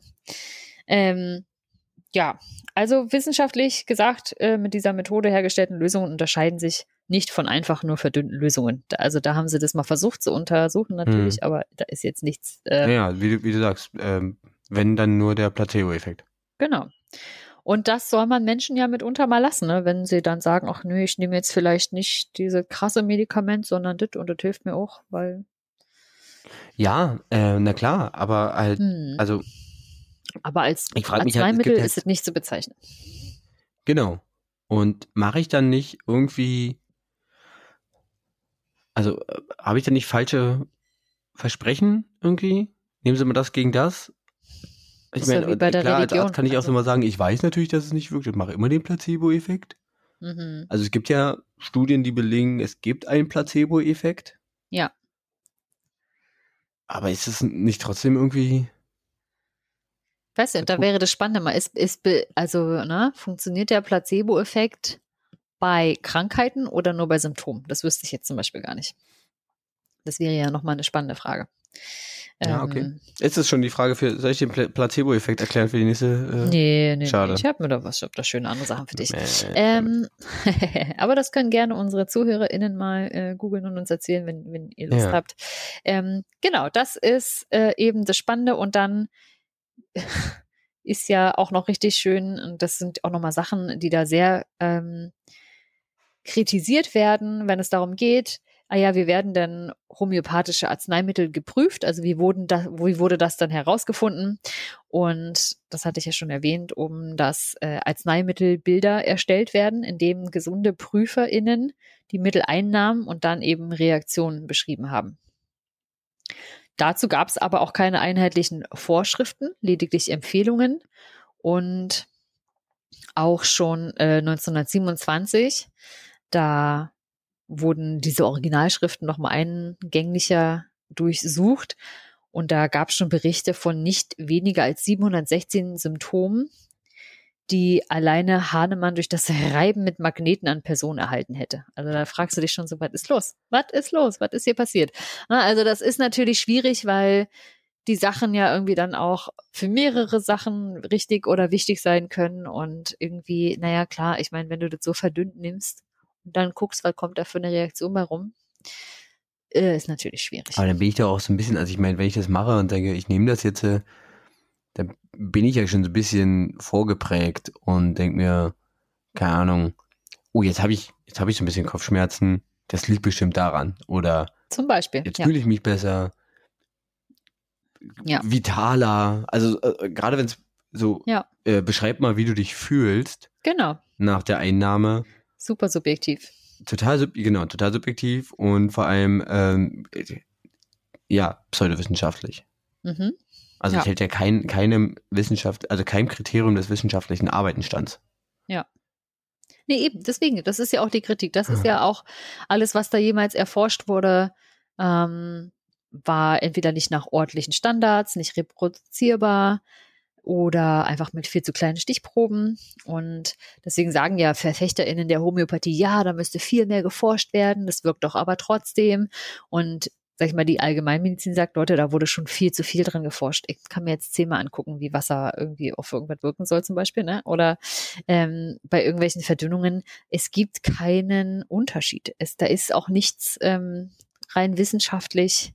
Ähm, ja, also wissenschaftlich gesagt, äh, mit dieser Methode hergestellten Lösungen unterscheiden sich nicht von einfach nur verdünnten Lösungen. Also da haben sie das mal versucht zu untersuchen natürlich, Hm. aber da ist jetzt nichts. Äh, Ja, wie, du- wie du sagst, ähm, wenn dann nur der Placebo-Effekt. Genau. Und das soll man Menschen ja mitunter mal lassen, ne? wenn sie dann sagen, ach nö, ich nehme jetzt vielleicht nicht diese krasse Medikament, sondern das und das hilft mir auch, weil Ja, äh, na klar, aber halt, hm. also aber als halt, Arzneimittel halt, ist es nicht zu bezeichnen. genau. Und mache ich dann nicht irgendwie, also äh, habe ich dann nicht falsche Versprechen irgendwie? Nehmen Sie mal das gegen das? Ich ja meine, der klar, als Religion, Arzt kann ich auch also. so mal sagen, ich weiß natürlich, dass es nicht wirkt, ich mache immer den Placebo-Effekt. Mhm. Also es gibt ja Studien, die belegen, es gibt einen Placebo-Effekt. Ja. Aber ist es nicht trotzdem irgendwie, Weißt du, da wäre das Spannende mal, ist, ist also, ne, funktioniert der Placebo-Effekt bei Krankheiten oder nur bei Symptomen? Das wüsste ich jetzt zum Beispiel gar nicht. Das wäre ja nochmal eine spannende Frage. Ja, okay. Ähm, ist es schon die Frage für, soll ich den Pla- Placebo-Effekt erklären für die nächste? Äh, nee, nee, schade. nee, ich habe mir da was, ich hab da schöne andere Sachen für dich. äh, Ähm, aber das können gerne unsere ZuhörerInnen mal äh, googeln und uns erzählen, wenn, wenn ihr Lust Ja. habt. Ähm, genau, das ist äh, eben das Spannende und dann ist ja auch noch richtig schön und das sind auch nochmal Sachen, die da sehr ähm, kritisiert werden, wenn es darum geht, ah ja, wie werden denn homöopathische Arzneimittel geprüft? Also wie wurden da, wie wurde das dann herausgefunden? Und das hatte ich ja schon erwähnt, um dass äh, Arzneimittelbilder erstellt werden, in dem gesunde PrüferInnen die Mittel einnahmen und dann eben Reaktionen beschrieben haben. Dazu gab es aber auch keine einheitlichen Vorschriften, lediglich Empfehlungen. Und auch schon äh, 1927, da wurden diese Originalschriften nochmal eingänglicher durchsucht. Und da gab es schon Berichte von nicht weniger als 716 Symptomen, die alleine Hahnemann durch das Reiben mit Magneten an Personen erhalten hätte. Also da fragst du dich schon so, was ist los? Was ist los? Was ist hier passiert? Na, also das ist natürlich schwierig, weil die Sachen ja irgendwie dann auch für mehrere Sachen richtig oder wichtig sein können. Und irgendwie, naja, klar, ich meine, wenn du das so verdünnt nimmst und dann guckst, was kommt da für eine Reaktion bei rum, äh, ist natürlich schwierig. Aber dann bin ich da auch so ein bisschen, also ich meine, wenn ich das mache und denke, ich nehme das jetzt, äh, dann bin ich ja schon so ein bisschen vorgeprägt und denke mir, keine Ahnung, oh, jetzt habe ich, jetzt habe ich so ein bisschen Kopfschmerzen, das liegt bestimmt daran. Oder Zum Beispiel. jetzt Ja. fühle ich mich besser, Ja. vitaler. Also äh, gerade wenn es so, Ja. äh, beschreib mal, wie du dich fühlst Genau. nach der Einnahme. Super subjektiv. Total, sub genau, total subjektiv und vor allem, ähm, äh, ja, pseudowissenschaftlich. Mhm. Also Ja. es hält ja kein, keinem Wissenschaft, also keinem Kriterium des wissenschaftlichen Arbeiten stand. Nee, eben, deswegen, das ist ja auch die Kritik. Das ist ja auch alles, was da jemals erforscht wurde, ähm, war entweder nicht nach ordentlichen Standards, nicht reproduzierbar oder einfach mit viel zu kleinen Stichproben. Und deswegen sagen ja VerfechterInnen der Homöopathie, ja, da müsste viel mehr geforscht werden, das wirkt doch aber trotzdem. Und sag ich mal, die Allgemeinmedizin sagt, Leute, da wurde schon viel zu viel dran geforscht. Ich kann mir jetzt zehnmal angucken, wie Wasser irgendwie auf irgendwas wirken soll zum Beispiel, ne? Oder ähm, bei irgendwelchen Verdünnungen. Es gibt keinen Unterschied. Es, da ist auch nichts ähm, rein wissenschaftlich,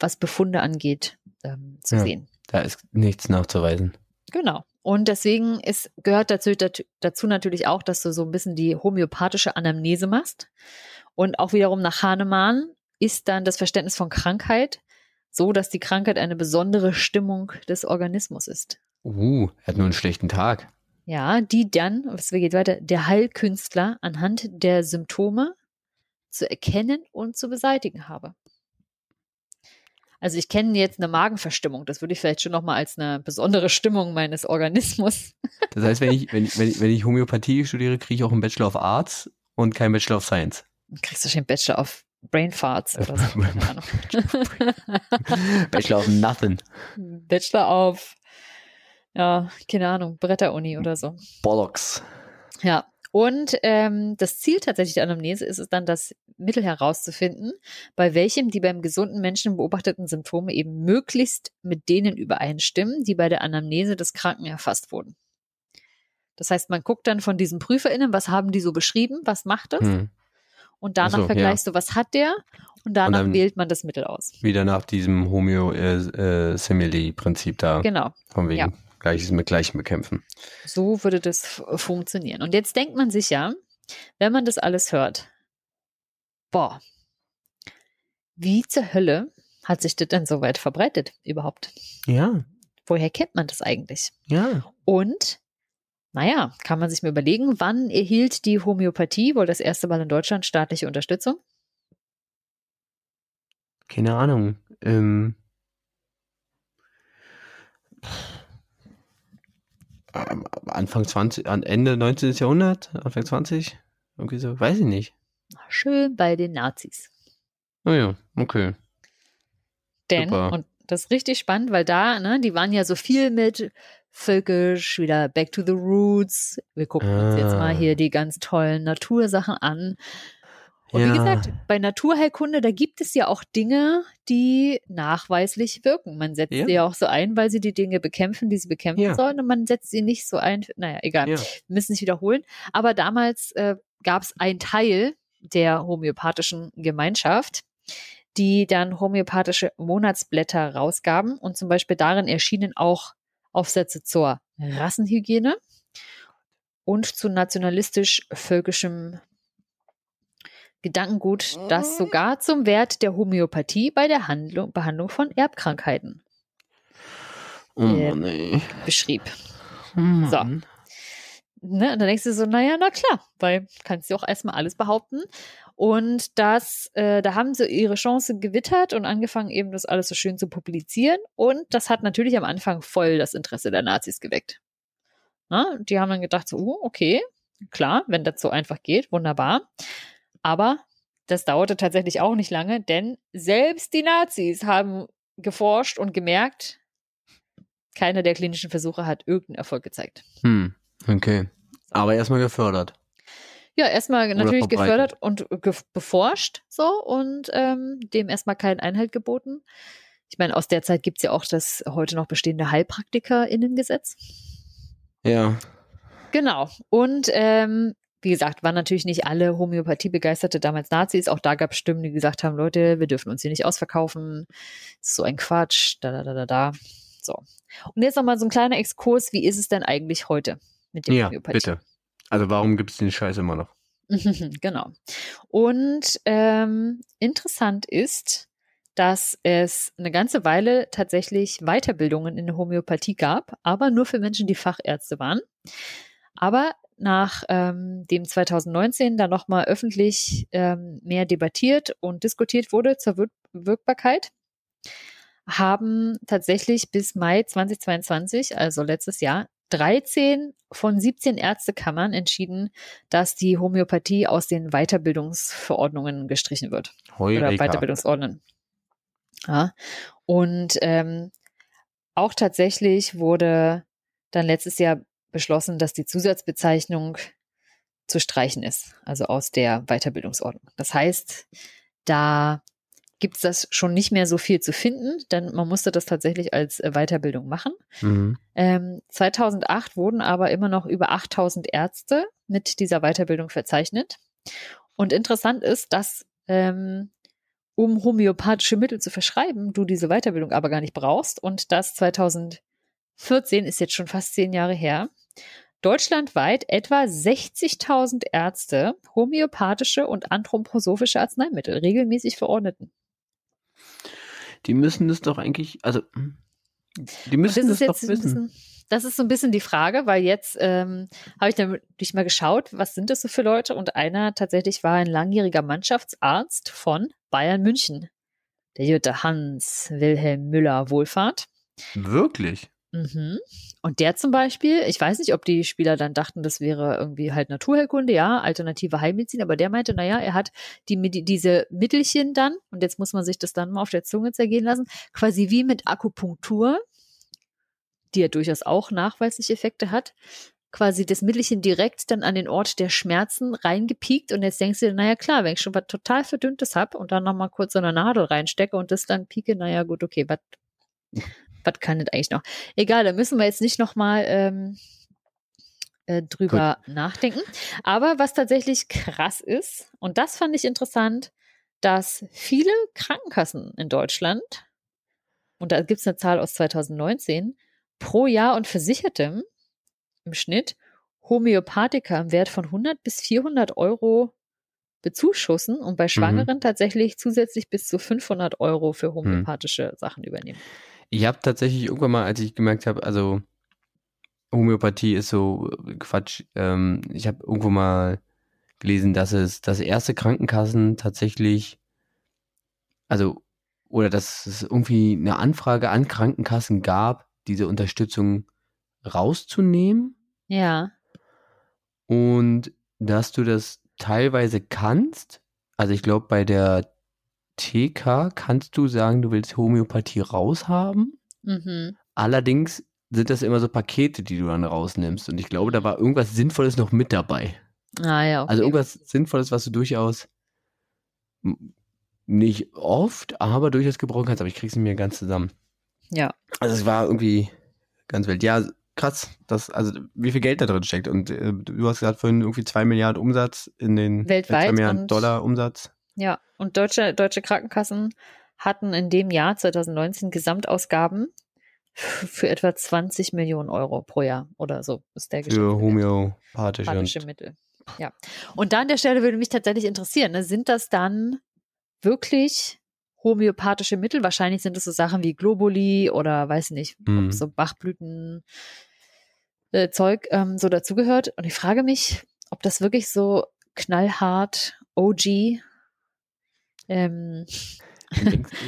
was Befunde angeht, ähm, zu Ja. sehen. Da ist nichts nachzuweisen. Genau. Und deswegen ist, gehört dazu, dazu, dazu natürlich auch, dass du so ein bisschen die homöopathische Anamnese machst. Und auch wiederum nach Hahnemann ist dann das Verständnis von Krankheit so, dass die Krankheit eine besondere Stimmung des Organismus ist. Uh, er hat nur einen schlechten Tag. Ja, die dann, es geht weiter, der Heilkünstler anhand der Symptome zu erkennen und zu beseitigen habe. Also ich kenne jetzt eine Magenverstimmung. Das würde ich vielleicht schon nochmal als eine besondere Stimmung meines Organismus. Das heißt, wenn ich, wenn, ich- wenn, ich, wenn ich Homöopathie studiere, kriege ich auch einen Bachelor of Arts und keinen Bachelor of Science. Dann kriegst du schon einen Bachelor of Brain Farts oder so. Keine Ahnung. Bachelor of Nothing. Bachelor of, ja, keine Ahnung, Bretteruni oder so. Bollocks. Ja. Und ähm, das Ziel tatsächlich der Anamnese ist es dann, das Mittel herauszufinden, bei welchem die beim gesunden Menschen beobachteten Symptome eben möglichst mit denen übereinstimmen, die bei der Anamnese des Kranken erfasst wurden. Das heißt, man guckt dann von diesen PrüferInnen, was haben die so beschrieben, was macht das? Hm. Und danach Ach so, ja. vergleichst du, was hat der? Und danach dann- wählt man das Mittel aus. Wieder nach diesem Homeo-Simile-Prinzip da. Genau. Von wegen Ja. Gleiches mit Gleichem bekämpfen. So würde das funktionieren. Und jetzt denkt man sich ja, wenn man das alles hört, boah, wie zur Hölle hat sich das denn so weit verbreitet überhaupt? Ja, Woher kennt man das eigentlich? ja. Und, naja, kann man sich mal überlegen, wann erhielt die Homöopathie wohl das erste Mal in Deutschland staatliche Unterstützung? Keine Ahnung. Ähm, Anfang 20, an Ende 19. Jahrhundert, Anfang 20? Irgendwie so, weiß ich nicht. Schön bei den Nazis. Oh ja, okay. Denn, Super. und das ist richtig spannend, weil da, ne, die waren ja so viel mit völkisch, wieder back to the roots. Wir gucken uns jetzt Ah. mal hier die ganz tollen Natursachen an. Und Ja. wie gesagt, bei Naturheilkunde, da gibt es ja auch Dinge, die nachweislich wirken. Man setzt Ja. sie ja auch so ein, weil sie die Dinge bekämpfen, die sie bekämpfen Ja. sollen. Und man setzt sie nicht so ein. Naja, egal. Ja. Wir müssen nicht wiederholen. Aber damals äh, gab es einen Teil der homöopathischen Gemeinschaft, die dann homöopathische Monatsblätter rausgaben. Und zum Beispiel darin erschienen auch Aufsätze zur Rassenhygiene und zu nationalistisch-völkischem Gedankengut, das sogar zum Wert der Homöopathie bei der Handlung, Behandlung von Erbkrankheiten Oh Äh, ey. beschrieb. Oh. So. Ne? Und dann denkst du so, naja, na klar, weil kannst du auch erstmal alles behaupten. Und das, äh, da haben sie ihre Chance gewittert und angefangen, eben das alles so schön zu publizieren. Und das hat natürlich am Anfang voll das Interesse der Nazis geweckt. Na? Die haben dann gedacht, so, oh, okay, klar, wenn das so einfach geht, wunderbar. Aber das dauerte tatsächlich auch nicht lange, denn selbst die Nazis haben geforscht und gemerkt, keiner der klinischen Versuche hat irgendeinen Erfolg gezeigt. Hm, okay. Aber erstmal gefördert. Ja, erstmal natürlich gefördert und ge beforscht so und ähm, dem erstmal keinen Einhalt geboten. Ich meine, aus der Zeit gibt's ja auch das heute noch bestehende HeilpraktikerInnengesetz. Ja. Genau. Und ähm, wie gesagt, waren natürlich nicht alle Homöopathie-Begeisterte damals Nazis. Auch da gab es Stimmen, die gesagt haben, Leute, wir dürfen uns hier nicht ausverkaufen. Das ist so ein Quatsch. Da, da, da, da, da. So. Und jetzt nochmal so ein kleiner Exkurs. Wie ist es denn eigentlich heute mit der Ja, Homöopathie? bitte. Also warum gibt es den Scheiß immer noch? genau. Und ähm, interessant ist, dass es eine ganze Weile tatsächlich Weiterbildungen in der Homöopathie gab, aber nur für Menschen, die Fachärzte waren. Aber nach ähm, dem 2019 da nochmal öffentlich ähm, mehr debattiert und diskutiert wurde zur Wir Wirkbarkeit, haben tatsächlich bis Mai 2022, also letztes Jahr, 13 von 17 Ärztekammern entschieden, dass die Homöopathie aus den Weiterbildungsverordnungen gestrichen wird oder Heureka. Weiterbildungsordnungen. Ja. Und ähm, auch tatsächlich wurde dann letztes Jahr beschlossen, dass die Zusatzbezeichnung zu streichen ist, also aus der Weiterbildungsordnung. Das heißt, da gibt es das schon nicht mehr so viel zu finden, denn man musste das tatsächlich als äh, Weiterbildung machen. Mhm. Ähm, 2008 wurden aber immer noch über 8000 Ärzte mit dieser Weiterbildung verzeichnet. Und interessant ist, dass ähm, um homöopathische Mittel zu verschreiben, du diese Weiterbildung aber gar nicht brauchst und das 2014 ist jetzt schon fast zehn Jahre her. Deutschlandweit etwa 60.000 Ärzte homöopathische und anthroposophische Arzneimittel regelmäßig verordneten. Die müssen das doch eigentlich, also hm, die müssen das das, ist jetzt doch wissen. bisschen, das ist so ein bisschen die Frage, weil jetzt ähm, habe ich natürlich mal geschaut, was sind das so für Leute? Und einer tatsächlich war ein langjähriger Mannschaftsarzt von Bayern München. der Jutta Hans Wilhelm Müller Wohlfahrt. Wirklich? Mhm. Und der zum Beispiel, ich weiß nicht, ob die Spieler dann dachten, das wäre irgendwie halt Naturheilkunde, ja, alternative Heilmedizin, aber der meinte, naja, er hat die, diese Mittelchen dann, und jetzt muss man sich das dann mal auf der Zunge zergehen lassen, quasi wie mit Akupunktur, die ja durchaus auch nachweisliche Effekte hat, quasi das Mittelchen direkt dann an den Ort der Schmerzen reingepiekt und jetzt denkst du dir, naja klar, wenn ich schon was total verdünntes habe und dann nochmal kurz so eine Nadel reinstecke und das dann pieke, naja gut, okay, was was kann das eigentlich noch? Egal, da müssen wir jetzt nicht nochmal ähm, äh, drüber Gut. nachdenken. Aber was tatsächlich krass ist, und das fand ich interessant, dass viele Krankenkassen in Deutschland, und da gibt es eine Zahl aus 2019, pro Jahr und Versichertem im Schnitt Homöopathika im Wert von 100 bis 400 Euro bezuschussen und bei mhm. Schwangeren mhm. tatsächlich zusätzlich bis zu 500 Euro für mhm. homöopathische mhm. Sachen übernehmen. Ich habe tatsächlich irgendwann mal, als ich gemerkt habe, also Homöopathie ist so äh, Quatsch. Ähm, ich habe irgendwo mal gelesen, dass es, dass erste Krankenkassen tatsächlich, also, oder dass es irgendwie eine Anfrage an Krankenkassen gab, diese Unterstützung rauszunehmen. Ja. Und dass du das teilweise kannst. Also ich glaube, bei der TK kannst du sagen, du willst Homöopathie raushaben. Mhm. Allerdings sind das immer so Pakete, die du dann rausnimmst. Und ich glaube, da war irgendwas Sinnvolles noch mit dabei. Ah ja, okay. Also irgendwas Sinnvolles, was du durchaus nicht oft, aber durchaus gebrauchen kannst. Aber ich krieg's mehr ganz zusammen. Ja. Also es war irgendwie ganz wild. Ja, krass, das, also wie viel Geld da drin steckt. Und äh, du hast gesagt vorhin irgendwie zwei Milliarden Umsatz in den Weltweit äh, zwei Milliarden Dollar Umsatz. Ja, und deutsche, deutsche Krankenkassen hatten in dem Jahr 2019 Gesamtausgaben für etwa 20 Millionen Euro pro Jahr oder so ist der Für homöopathische Mittel. Ja. Und da an der Stelle würde mich tatsächlich interessieren, ne, sind das dann wirklich homöopathische Mittel? Wahrscheinlich sind es so Sachen wie Globuli oder weiß nicht, mhm. so Bachblüten äh, Zeug ähm, so dazugehört. Und ich frage mich, ob das wirklich so knallhart OG ähm,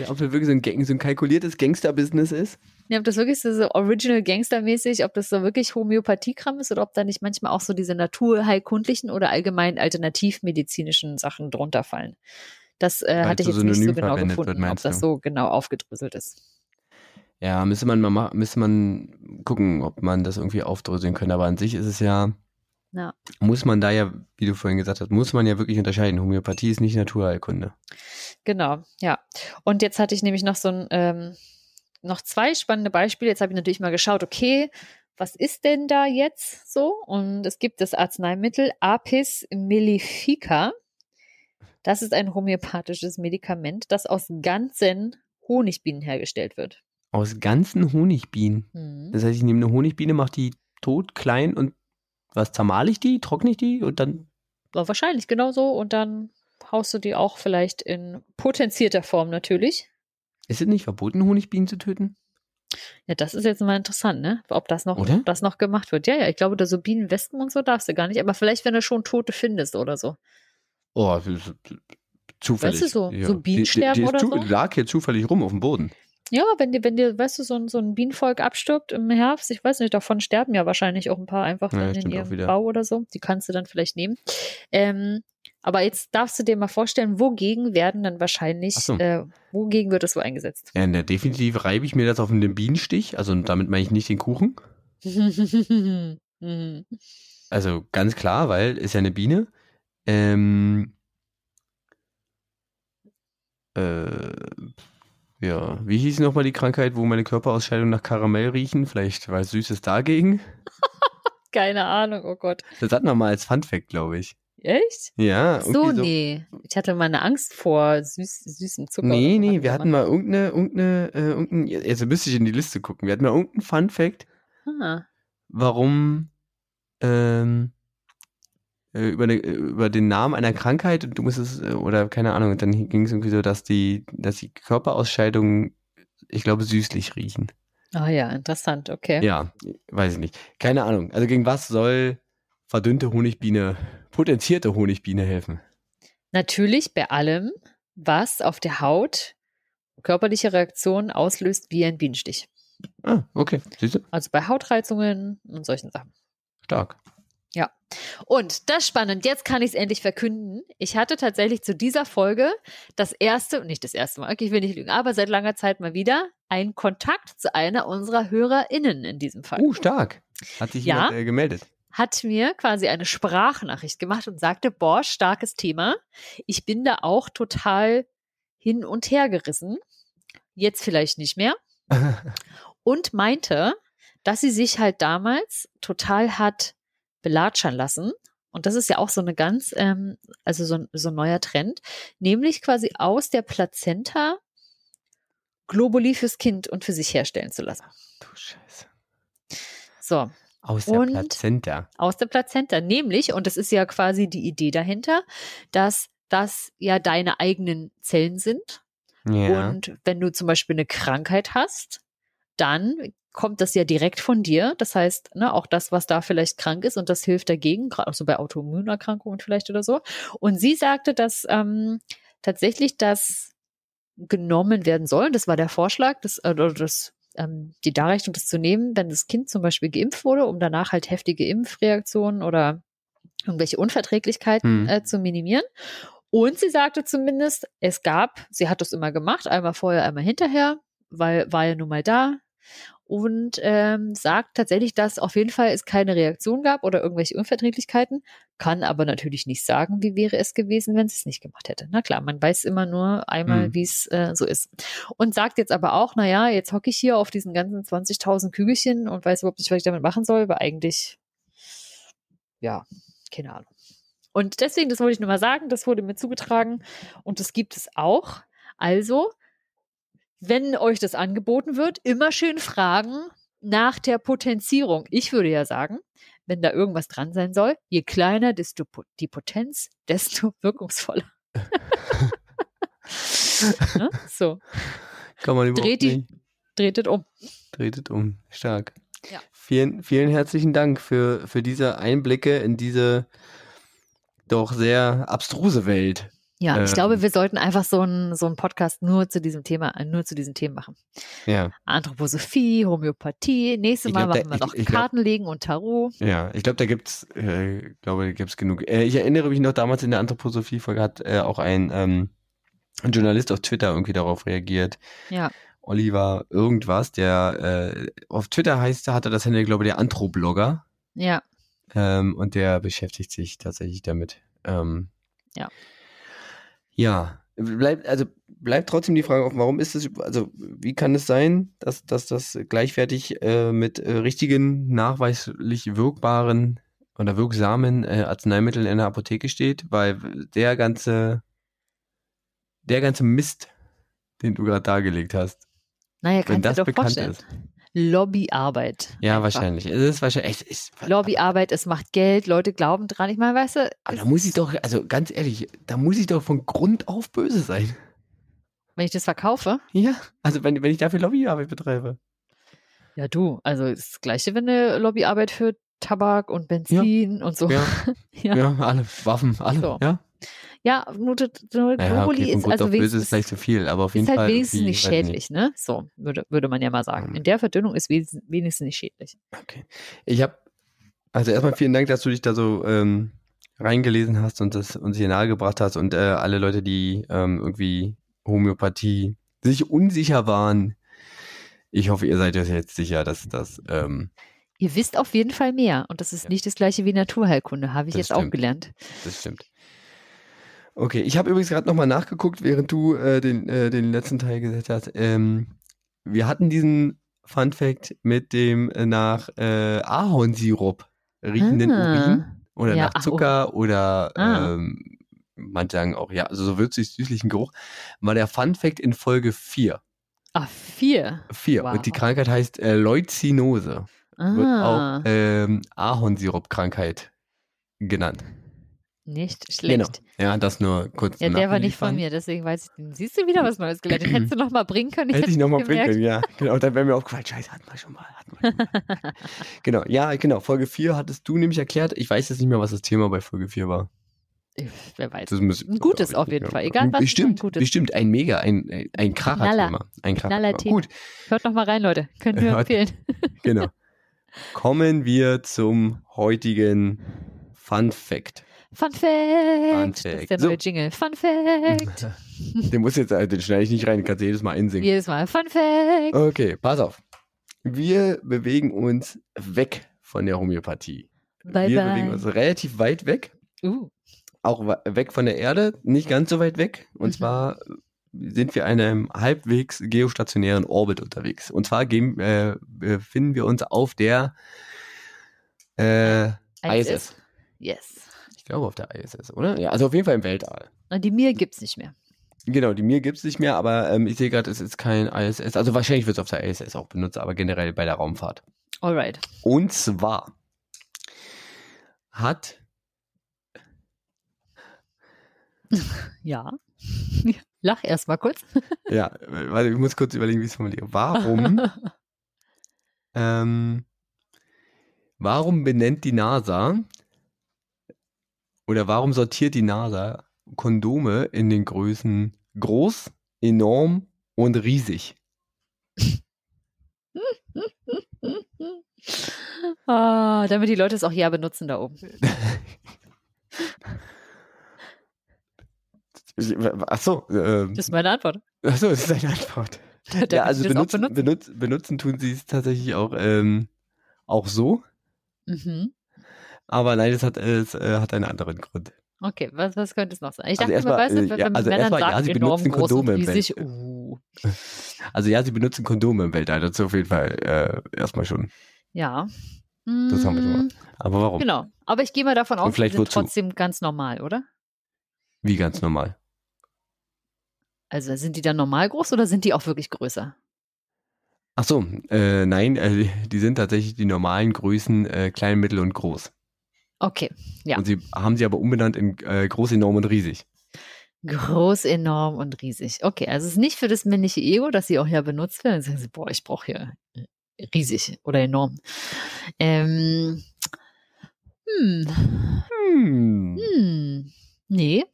ob das wirklich so ein, Gang, so ein kalkuliertes Gangster-Business ist? Ja, ob das wirklich so, so original Gangster-mäßig, ob das so wirklich Homöopathiekram ist oder ob da nicht manchmal auch so diese naturheilkundlichen oder allgemein alternativmedizinischen Sachen drunter fallen. Das äh, hatte ich jetzt nicht so genau gefunden, wird, ob das so genau aufgedröselt ist. Ja, müsste man mal müsste man gucken, ob man das irgendwie aufdröseln könnte. Aber an sich ist es ja, ja. Muss man da ja, wie du vorhin gesagt hast, muss man ja wirklich unterscheiden. Homöopathie ist nicht Naturheilkunde. Genau, ja. Und jetzt hatte ich nämlich noch so ein, ähm, noch zwei spannende Beispiele. Jetzt habe ich natürlich mal geschaut, okay, was ist denn da jetzt so? Und es gibt das Arzneimittel Apis mellifica. Das ist ein homöopathisches Medikament, das aus ganzen Honigbienen hergestellt wird. Aus ganzen Honigbienen? Mhm. Das heißt, ich nehme eine Honigbiene, mache die tot, klein und was zermale ich die, trockne ich die und dann. Ja, wahrscheinlich genau so. Und dann haust du die auch vielleicht in potenzierter Form natürlich. Ist es nicht verboten, Honigbienen zu töten? Ja, das ist jetzt mal interessant, ne? Ob das noch, oder? das noch gemacht wird. Ja, ja, ich glaube, da so Bienenwespen und so darfst du gar nicht, aber vielleicht, wenn du schon Tote findest oder so. Oh, zufällig. Weißt du, so, ja. so Bienensterben die, die, die oder so? lag hier zufällig rum auf dem Boden. Ja, wenn dir, wenn dir, weißt du, so ein, so ein Bienenvolk abstirbt im Herbst, ich weiß nicht, davon sterben ja wahrscheinlich auch ein paar einfach ja, in ihrem Bau oder so. Die kannst du dann vielleicht nehmen. Ähm, aber jetzt darfst du dir mal vorstellen, wogegen werden dann wahrscheinlich, so. äh, wogegen wird das so eingesetzt? Ja, ne, definitiv reibe ich mir das auf den Bienenstich, also damit meine ich nicht den Kuchen. also ganz klar, weil ist ja eine Biene. Ähm, äh, ja, wie hieß nochmal die Krankheit, wo meine Körperausscheidungen nach Karamell riechen? Vielleicht war es Süßes dagegen? Keine Ahnung, oh Gott. Das hatten wir mal als Funfact, glaube ich. Echt? Ja. so, so, nee. Ich hatte mal eine Angst vor süß, süßem Zucker. Nee, nee, wir hatten mal irgendeine, irgendeine, äh, irgendeine, also müsste ich in die Liste gucken. Wir hatten mal irgendeinen Funfact, ah. warum ähm, äh, über, eine, über den Namen einer Krankheit und du musstest, äh, oder keine Ahnung, dann ging es irgendwie so, dass die, dass die Körperausscheidungen, ich glaube, süßlich riechen. Ah ja, interessant, okay. Ja, weiß ich nicht. Keine Ahnung. Also gegen was soll verdünnte Honigbiene, potenzierte Honigbiene helfen? Natürlich bei allem, was auf der Haut körperliche Reaktionen auslöst wie ein Bienenstich. Ah, okay. Siehst du? Also bei Hautreizungen und solchen Sachen. Stark. Und das spannend. Jetzt kann ich es endlich verkünden. Ich hatte tatsächlich zu dieser Folge das erste, nicht das erste Mal, okay, ich will nicht lügen, aber seit langer Zeit mal wieder einen Kontakt zu einer unserer HörerInnen in diesem Fall. Uh, stark. Hat sich Ja. jemand äh, gemeldet? Hat mir quasi eine Sprachnachricht gemacht und sagte, boah, starkes Thema. Ich bin da auch total hin und her gerissen. Jetzt vielleicht nicht mehr. und meinte, dass sie sich halt damals total hat belatschern lassen. Und das ist ja auch so eine ganz, ähm, also so, ein- so ein neuer Trend, nämlich quasi aus der Plazenta Globuli fürs Kind und für sich herstellen zu lassen. du Scheiße. So, Aus der Und- Plazenta. aus der Plazenta, nämlich, und das ist ja quasi die Idee dahinter, dass das ja deine eigenen Zellen sind. Ja. Und wenn du zum Beispiel eine Krankheit hast, dann kommt das ja direkt von dir. Das heißt, ne, auch das, was da vielleicht krank ist und das hilft dagegen, gerade auch so bei Autoimmunerkrankungen vielleicht oder so. Und sie sagte, dass ähm, tatsächlich das genommen werden soll. Das war der Vorschlag, das, äh, das, ähm, die Darreichung, das zu nehmen, wenn das Kind zum Beispiel geimpft wurde, um danach halt heftige Impfreaktionen oder irgendwelche Unverträglichkeiten Hm. äh, zu minimieren. Und sie sagte zumindest, es gab, sie hat das immer gemacht, einmal vorher, einmal hinterher, weil war ja nun mal da. Und ähm, sagt tatsächlich, dass auf jeden Fall es keine Reaktion gab oder irgendwelche Unverträglichkeiten, kann aber natürlich nicht sagen, wie wäre es gewesen, wenn sie es nicht gemacht hätte. Na klar, man weiß immer nur einmal, Hm. wie es äh, so ist. Und sagt jetzt aber auch, na ja, jetzt hocke ich hier auf diesen ganzen 20.000 Kügelchen und weiß überhaupt nicht, was ich damit machen soll, weil eigentlich, ja, keine Ahnung. Und deswegen, das wollte ich nur mal sagen, das wurde mir zugetragen und das gibt es auch. Also, wenn euch das angeboten wird, immer schön fragen nach der Potenzierung. Ich würde ja sagen, wenn da irgendwas dran sein soll, je kleiner desto die Potenz, desto wirkungsvoller. ne? So, Kann man überhaupt dreht die- nicht. dreht es um. Dreht es um. Stark. Ja. Vielen, vielen herzlichen Dank für, für diese Einblicke in diese doch sehr abstruse Welt. Ja, ich Ähm. glaube, wir sollten einfach so einen so einen Podcast nur zu diesem Thema, nur zu diesen Themen machen. Ja. Anthroposophie, Homöopathie. Nächstes Ich Mal glaub, machen da- wir ich- noch ich glaub- Kartenlegen und Tarot. Ja, ich glaube, da gibt's, äh, glaube, da gibt's genug. Äh, ich erinnere mich noch damals in der Anthroposophie-Folge hat äh, auch ein, ähm, ein Journalist auf Twitter irgendwie darauf reagiert. Ja. Oliver irgendwas, der äh, auf Twitter heißt, hatte das Handel, glaube ich, der Anthroblogger. Ja, Ähm, und der beschäftigt sich tatsächlich damit. Ähm, Ja. Ja, bleibt, also bleibt trotzdem die Frage offen, warum ist es, also wie kann es sein, dass, dass das gleichwertig äh, mit äh, richtigen, nachweislich wirkbaren oder wirksamen äh, Arzneimitteln in der Apotheke steht? Weil der ganze, der ganze Mist, den du gerade dargelegt hast, naja, wenn das bekannt vorstellen. ist. Lobbyarbeit. Ja, Einfach. wahrscheinlich. Es ist wahrscheinlich, es ist, Lobbyarbeit, es macht Geld, Leute glauben dran. Ich meine, weißt du, Aber da muss ich doch, also ganz ehrlich, da muss ich doch von Grund auf böse sein. wenn ich das verkaufe, Ja, also wenn, wenn ich dafür Lobbyarbeit betreibe. ja du, also das Gleiche, wenn eine Lobbyarbeit für Tabak und Benzin und so. Ja, Ja. ja, alle Waffen, alle, So. ja. Ja, nur, nur Ja, Globuli okay, ist also wenigstens, ist vielleicht zu viel, aber auf jeden ist halt Fall. wenigstens nicht schädlich, ne? So, würde, würde man ja mal sagen. Mhm. In der Verdünnung ist wenigstens, wenigstens nicht schädlich. Okay. Ich habe, also erstmal vielen Dank, dass du dich da so ähm, reingelesen hast und das uns hier nahegebracht hast und äh, alle Leute, die ähm, irgendwie Homöopathie sich unsicher waren. Ich hoffe, ihr seid euch jetzt sicher, dass das ähm, Ihr wisst auf jeden Fall mehr. Und das ist Ja. nicht das gleiche wie Naturheilkunde, habe ich Das jetzt auch stimmt. gelernt. Das stimmt. Okay, ich habe übrigens gerade nochmal nachgeguckt, während du äh, den, äh, den letzten Teil gesagt hast. Ähm, wir hatten diesen Fun Fact mit dem äh, nach äh, Ahornsirup riechenden Urin oder Ah. Ja, nach ach, Zucker oder Ah. ähm, manche sagen auch, ja, also so würzig-süßlichen Geruch, war der Fun Fact in Folge 4. Ah, vier. 4. Wow. Und die Krankheit heißt äh, Leucinose. Wird Ah, auch ähm, Ahornsirup-Krankheit genannt. Nicht schlecht. Genau. Ja, das nur kurz. Ja, der war nicht von mir, deswegen weiß ich. Siehst du wieder was Neues gelernt? Den hättest du noch mal bringen können. Hätte ich hätte nochmal gemerkt. bringen können, ja. Genau, dann wäre mir aufgefallen, scheiße, hatten wir schon mal, hatten wir schon mal. genau, ja, genau, Folge 4 hattest du nämlich erklärt. Ich weiß jetzt nicht mehr, was das Thema bei Folge 4 war. Wer weiß. Ein gutes auf jeden Fall. Egal was, ein Bestimmt, gutes. bestimmt. Ein mega, ein, ein, ein Kracher-Thema. Ein Kracher-Thema. Thema. Gut, Hört noch mal rein, Leute. Können wir Hört- empfehlen. genau. Kommen wir zum heutigen Fun Fact. Fun Fact. Fun Das ist Fact. der So. neue Jingle. Fun Fact. Den muss jetzt, äh, den schneide ich nicht rein, den kannst du jedes Mal einsingen. Jedes Mal. Fun Fact. Okay, pass auf. Wir bewegen uns weg von der Homöopathie. Bye, wir bye. bewegen uns relativ weit weg, Uh, auch weg von der Erde, nicht ganz so weit weg. Und Mhm. zwar sind wir in einem halbwegs geostationären Orbit unterwegs. Und zwar gehen, äh, befinden wir uns auf der äh, ISS. Yes. Ich glaube auf der ISS, oder? Ja, also auf jeden Fall im Weltall. Und die Mir gibt's nicht mehr. Genau, die Mir gibt es nicht mehr, aber ähm, ich sehe gerade, es ist kein ISS. Also wahrscheinlich wird es auf der ISS auch benutzt, aber generell bei der Raumfahrt. Alright. Und zwar hat, Ja. Lach erst mal kurz. ja, warte, ich muss kurz überlegen, wie ich es formuliere. Warum, ähm, warum benennt die NASA oder warum sortiert die NASA Kondome in den Größen groß, enorm und riesig? ah, damit die Leute es auch ja benutzen da oben. Ach so, ähm, Das ist meine Antwort. ach so, das ist eine Antwort. Ja, also benutzen, benutzen, benutzen tun sie es tatsächlich auch, ähm, auch so. Mhm. Aber nein, es hat, es äh, hat einen anderen Grund. Okay, was, was könnte es noch sein? Ich Also dachte immer, erstmal, weißt du, äh, wenn ja, also Männern erstmal, ja, sie benutzen Kondome im Bett. uh. Also ja, sie benutzen Kondome im Weltall. Das ist auf jeden Fall äh, erstmal schon. Ja. Das haben wir schon mal. Mm, Aber warum? Genau. Aber ich gehe mal davon aus, die vielleicht sind wozu? trotzdem ganz normal, oder? Wie ganz normal. Also sind die dann normal groß oder sind die auch wirklich größer? Ach so, äh, nein, äh, die sind tatsächlich die normalen Größen äh, klein, mittel und groß. Okay. Ja. Und sie haben sie aber umbenannt in äh, groß, enorm und riesig. Groß, enorm und riesig. Okay, also es ist nicht für das männliche Ego, dass sie auch ja benutzt werden. Dann sagen sie, boah, ich brauche hier äh, riesig oder enorm. Ähm, hm, Hm. hm, nee,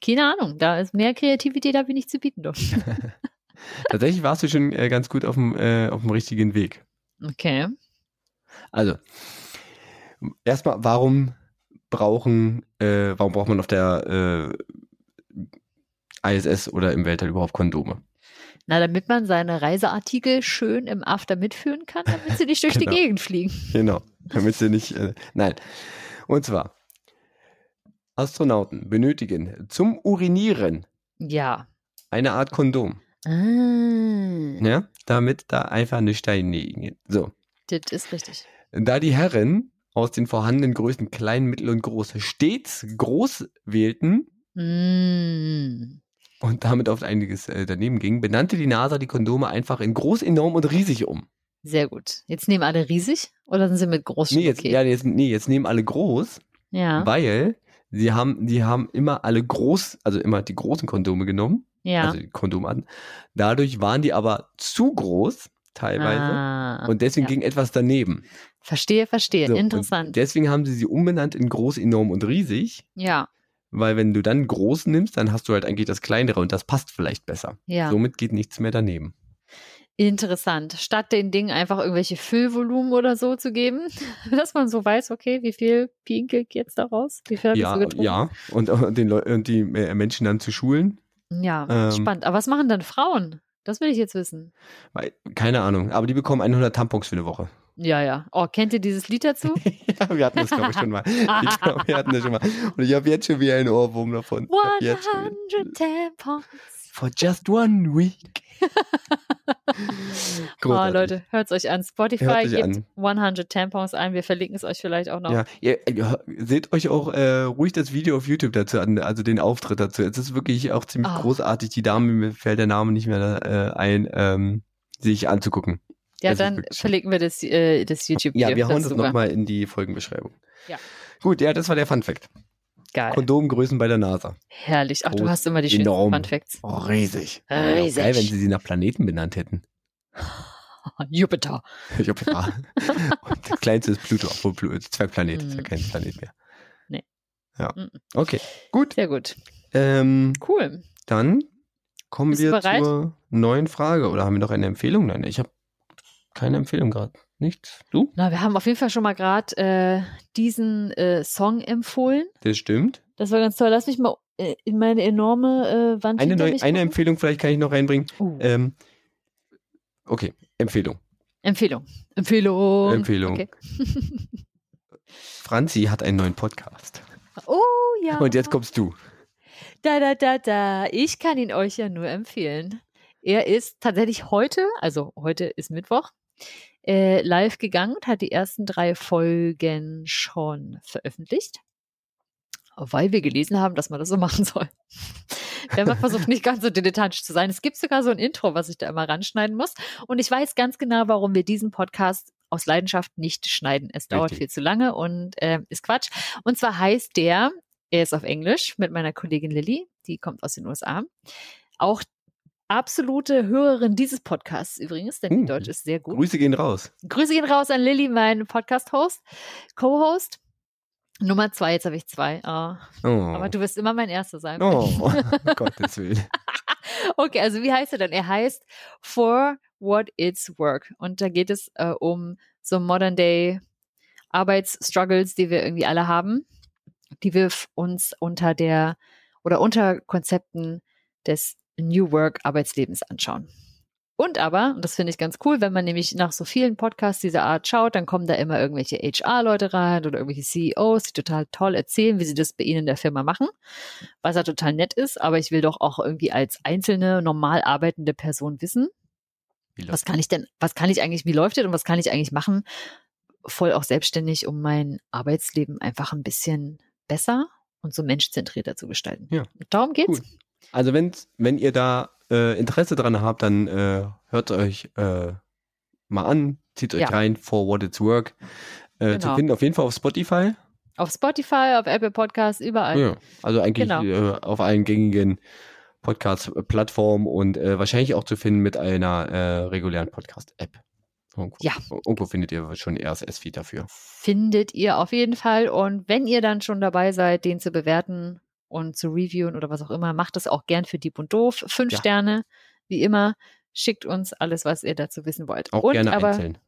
keine Ahnung. Da ist mehr Kreativität, habe ich nicht zu bieten dürfen. Tatsächlich warst du schon äh, ganz gut auf dem, äh, auf dem richtigen Weg. Okay. Also, erstmal, warum brauchen, äh, warum braucht man auf der äh, ISS oder im Weltall überhaupt Kondome? Na, damit man seine Reiseartikel schön im After mitführen kann, damit sie nicht durch Genau. die Gegend fliegen. Genau, damit sie nicht, äh, nein. Und zwar, Astronauten benötigen zum Urinieren Ja. eine Art Kondom, Ah, ja, damit da einfach nicht reinliegen. So, das ist richtig. da die Herren aus den vorhandenen Größen klein, mittel und groß stets groß wählten, Mm. und damit oft einiges äh, daneben ging, benannte die NASA die Kondome einfach in groß, enorm und riesig um. Sehr gut. Jetzt nehmen alle riesig oder sind sie mit groß Nee, jetzt, okay? ja, jetzt, nee, jetzt nehmen alle groß, ja. weil sie haben, die haben immer alle groß, also immer die großen Kondome genommen, ja. also die Kondomarten. Dadurch waren die aber zu groß, teilweise, Ah, und deswegen ja. ging etwas daneben. Verstehe, verstehe. So, Interessant. Deswegen haben sie sie umbenannt in groß, enorm und riesig, Ja, weil wenn du dann groß nimmst, dann hast du halt eigentlich das kleinere und das passt vielleicht besser. ja. Somit geht nichts mehr daneben. Interessant. Statt den Dingen einfach irgendwelche Füllvolumen oder so zu geben, dass man so weiß, okay, wie viel pinkelt jetzt daraus? Wie viel Ja, getrunken? ja. Und, und, den Leu und die äh, Menschen dann zu schulen. Ja, Ähm. spannend. Aber was machen dann Frauen? Das will ich jetzt wissen. Weil, keine Ahnung, aber die bekommen 100 Tampons für eine Woche. Ja, ja. Oh, kennt ihr dieses Lied dazu? ja, wir hatten das, glaube ich, schon mal. Ich glaube, wir hatten das schon mal. Und ich habe jetzt schon wieder einen Ohrwurm davon. Ich hab Jetzt schon wieder. 100 Tampons. For just one week. Oh. Leute, hört es euch an. Spotify Hört sich gibt 100 Tampons ein. Wir verlinken es euch vielleicht auch noch. Ja, ihr, ihr seht euch auch äh, ruhig das Video auf YouTube dazu an, also den Auftritt dazu. Es ist wirklich auch ziemlich Ah. großartig. Die Dame, mir fällt der Name nicht mehr äh, ein, ähm, sich anzugucken. Ja, Das ist dann verlinken wir das, äh, das YouTube-Video. Ja, wir hauen das super. nochmal in die Folgenbeschreibung. Ja. Gut, ja, das war der Fun Fact. Geil. Kondomgrößen bei der NASA. Herrlich. Ach, du Groß, hast immer die schönsten enorm. Fun Facts. Oh, riesig. Riesig. Geil, wenn sie sie nach Planeten benannt hätten. Jupiter. Jupiter. Und das kleinste ist Pluto, obwohl Pluto ist Zwergplanet, ist ja Mhm. kein Planet mehr. Nee. Ja. Okay, gut. Sehr gut. Ähm, Cool. dann kommen Bist du wir zur neuen Frage. Oder haben wir noch eine Empfehlung? Nein, ich habe keine Empfehlung gerade. Nichts? Du? Na, wir haben auf jeden Fall schon mal gerade äh, diesen äh, Song empfohlen. Das stimmt. Das war ganz toll. Lass mich mal äh, in meine enorme äh, Wand Eine, mich eine. Empfehlung vielleicht kann ich noch reinbringen. Uh, Ähm, okay, Empfehlung. Empfehlung. Empfehlung. Empfehlung. Okay. Franzi hat einen neuen Podcast. Oh ja. Und jetzt kommst du. Da, da, da, da. Ich kann ihn euch ja nur empfehlen. Er ist tatsächlich heute, also heute ist Mittwoch, äh, live gegangen und hat die ersten drei Folgen schon veröffentlicht. Weil wir gelesen haben, dass man das so machen soll. Haben mal versucht, nicht ganz so dilettantisch zu sein. Es gibt sogar so ein Intro, was ich da immer ranschneiden muss. Und ich weiß ganz genau, warum wir diesen Podcast aus Leidenschaft nicht schneiden. Es dauert Richtig. viel zu lange und äh, ist Quatsch. Und zwar heißt der, er ist auf Englisch mit meiner Kollegin Lilly, die kommt aus den USA. Auch absolute Hörerin dieses Podcasts übrigens, denn Uh, die Deutsch ist sehr gut. Grüße gehen raus. Grüße gehen raus an Lilly, mein Podcast-Host, Co-Host. Nummer zwei, jetzt habe ich zwei. Ah, Oh. Aber du wirst immer mein Erster sein. oh, um Gottes Willen. Okay, also wie heißt er denn? Er heißt For What It's Work. Und da geht es äh, um so Modern Day Arbeitsstruggles, die wir irgendwie alle haben, die wir uns unter der oder unter Konzepten des New Work Arbeitslebens anschauen. Und aber, und das finde ich ganz cool, wenn man nämlich nach so vielen Podcasts dieser Art schaut, dann kommen da immer irgendwelche HR-Leute rein oder irgendwelche CEOs, die total toll erzählen, wie sie das bei ihnen in der Firma machen, was ja total nett ist, aber ich will doch auch irgendwie als einzelne, normal arbeitende Person wissen, was kann ich denn, was kann ich eigentlich, wie läuft das und was kann ich eigentlich machen, voll auch selbstständig, um mein Arbeitsleben einfach ein bisschen besser und so menschzentrierter zu gestalten. Ja. Darum geht's. Cool. Also wenn's, wenn ihr da äh, Interesse dran habt, dann äh, hört euch äh, mal an, zieht euch Ja. rein, For What It's Work. Äh, Zu Genau. finden auf jeden Fall auf Spotify. Auf Spotify, auf Apple Podcasts, überall. Ja, also eigentlich Genau. äh, auf allen gängigen Podcast-Plattformen und äh, wahrscheinlich auch zu finden mit einer äh, regulären Podcast-App. Ja. Irgendwo findet ihr schon RSS-Feed dafür. findet ihr auf jeden Fall. Und wenn ihr dann schon dabei seid, den zu bewerten und zu reviewen oder was auch immer, macht es auch gern für Dieb und Doof. Fünf Ja. Sterne, wie immer. Schickt uns alles, was ihr dazu wissen wollt. Auch und gerne aber einzeln.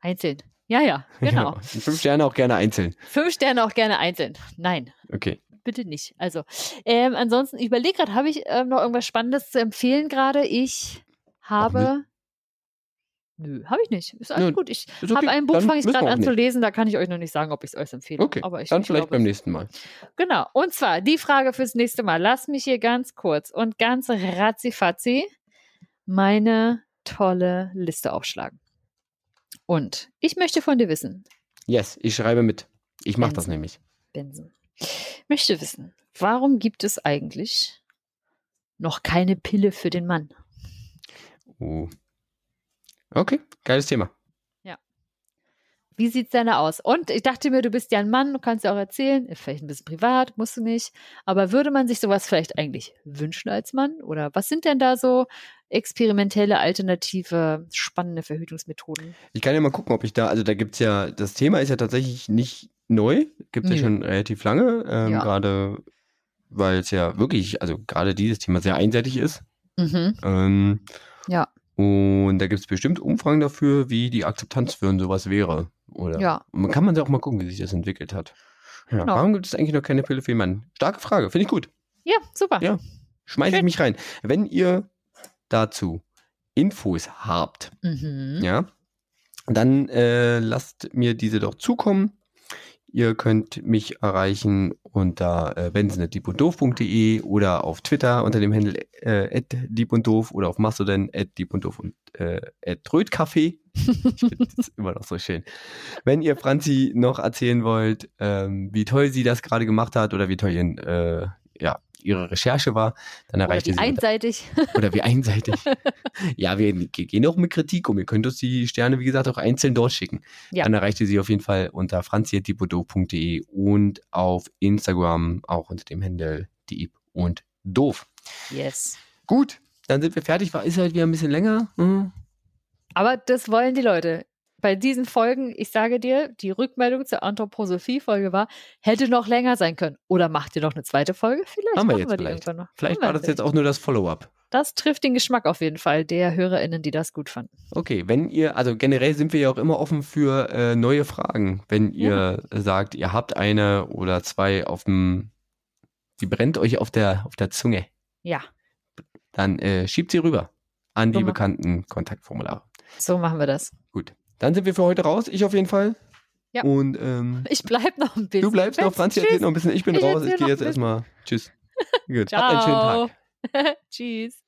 einzeln. Ja, ja, genau. Ja, fünf Sterne auch gerne einzeln. Fünf Sterne auch gerne einzeln. Nein, Okay. bitte nicht. Also, ähm, ansonsten, ich überlege gerade, habe ich ähm, noch irgendwas Spannendes zu empfehlen gerade? Ich habe. Nö, habe ich nicht. Ist alles Nö, gut. Ich okay. habe ein Buch, fange ich gerade an zu nicht. lesen. Da kann ich euch noch nicht sagen, ob ich es euch empfehle. Okay, Aber ich, dann ich vielleicht glaube, beim nächsten Mal. Genau. Und zwar die Frage fürs nächste Mal. Lass mich hier ganz kurz und ganz ratzifatzi meine tolle Liste aufschlagen. Und ich möchte von dir wissen, Yes, ich schreibe mit. Ich mache das nämlich. Benson, möchte wissen, warum gibt es eigentlich noch keine Pille für den Mann? Oh. Okay, geiles Thema. Wie sieht's denn da aus? Und ich dachte mir, du bist ja ein Mann, du kannst ja auch erzählen, vielleicht ein bisschen privat, musst du nicht. Aber würde man sich sowas vielleicht eigentlich wünschen als Mann? Oder was sind denn da so experimentelle, alternative, spannende Verhütungsmethoden? Ich kann ja mal gucken, ob ich da, also da gibt's ja, das Thema ist ja tatsächlich nicht neu, gibt es ja schon relativ lange, ähm, Ja. gerade weil es ja wirklich, also gerade dieses Thema sehr einseitig ist. Mhm. Ähm, Ja. Und da gibt es bestimmt Umfragen dafür, wie die Akzeptanz für sowas wäre. Oder Ja. Und man kann man ja auch mal gucken, wie sich das entwickelt hat. Ja, Genau. Warum gibt es eigentlich noch keine Pille für den Mann? Starke Frage, finde ich gut. Ja, super. Ja. Schmeiße ich mich rein. Wenn ihr dazu Infos habt, Mhm. ja, dann äh, lasst mir diese doch zukommen. Ihr könnt mich erreichen unter äh, benson.diebunddoof.de oder auf Twitter unter dem Handle äh, @diebunddoof oder auf Mastodon @diebunddoof und äh, @rötcafé. Ich finde das immer noch so schön. Wenn ihr Franzi noch erzählen wollt, ähm, wie toll sie das gerade gemacht hat oder wie toll ihr, äh, ja, ihre Recherche war, dann erreicht ihr sie einseitig. oder wie einseitig. ja, wir ge- gehen auch mit Kritik um. Ihr könnt uns die Sterne, wie gesagt, auch einzeln dort schicken. Ja. Dann erreicht ihr sie auf jeden Fall unter franzi.diebodo.de und auf Instagram auch unter dem Handle dieb und doof. Yes. Gut, dann sind wir fertig. War ist halt wieder ein bisschen länger. Hm. Aber das wollen die Leute. Bei diesen Folgen, ich sage dir, die Rückmeldung zur Anthroposophie-Folge war, hätte noch länger sein können. Oder macht ihr noch eine zweite Folge? Vielleicht Haben wir machen jetzt wir die vielleicht. irgendwann noch. Vielleicht war das jetzt auch nur das Follow-up. Das trifft den Geschmack auf jeden Fall der HörerInnen, die das gut fanden. Okay, wenn ihr, also generell sind wir ja auch immer offen für äh, neue Fragen. Wenn ihr sagt, ihr habt eine oder zwei auf dem, die brennt euch auf der, auf der Zunge, Ja, dann äh, schiebt sie rüber an die So machen- bekannten Kontaktformulare. so machen wir das. Gut. Dann sind wir für heute raus. Ich auf jeden Fall. Ja. Und ähm, Ich bleib noch ein bisschen. du bleibst noch. Franzi erzählt noch ein bisschen. Ich bin Ich raus. Ich gehe jetzt erstmal. Tschüss. Gut. Habt einen schönen Tag. Tschüss.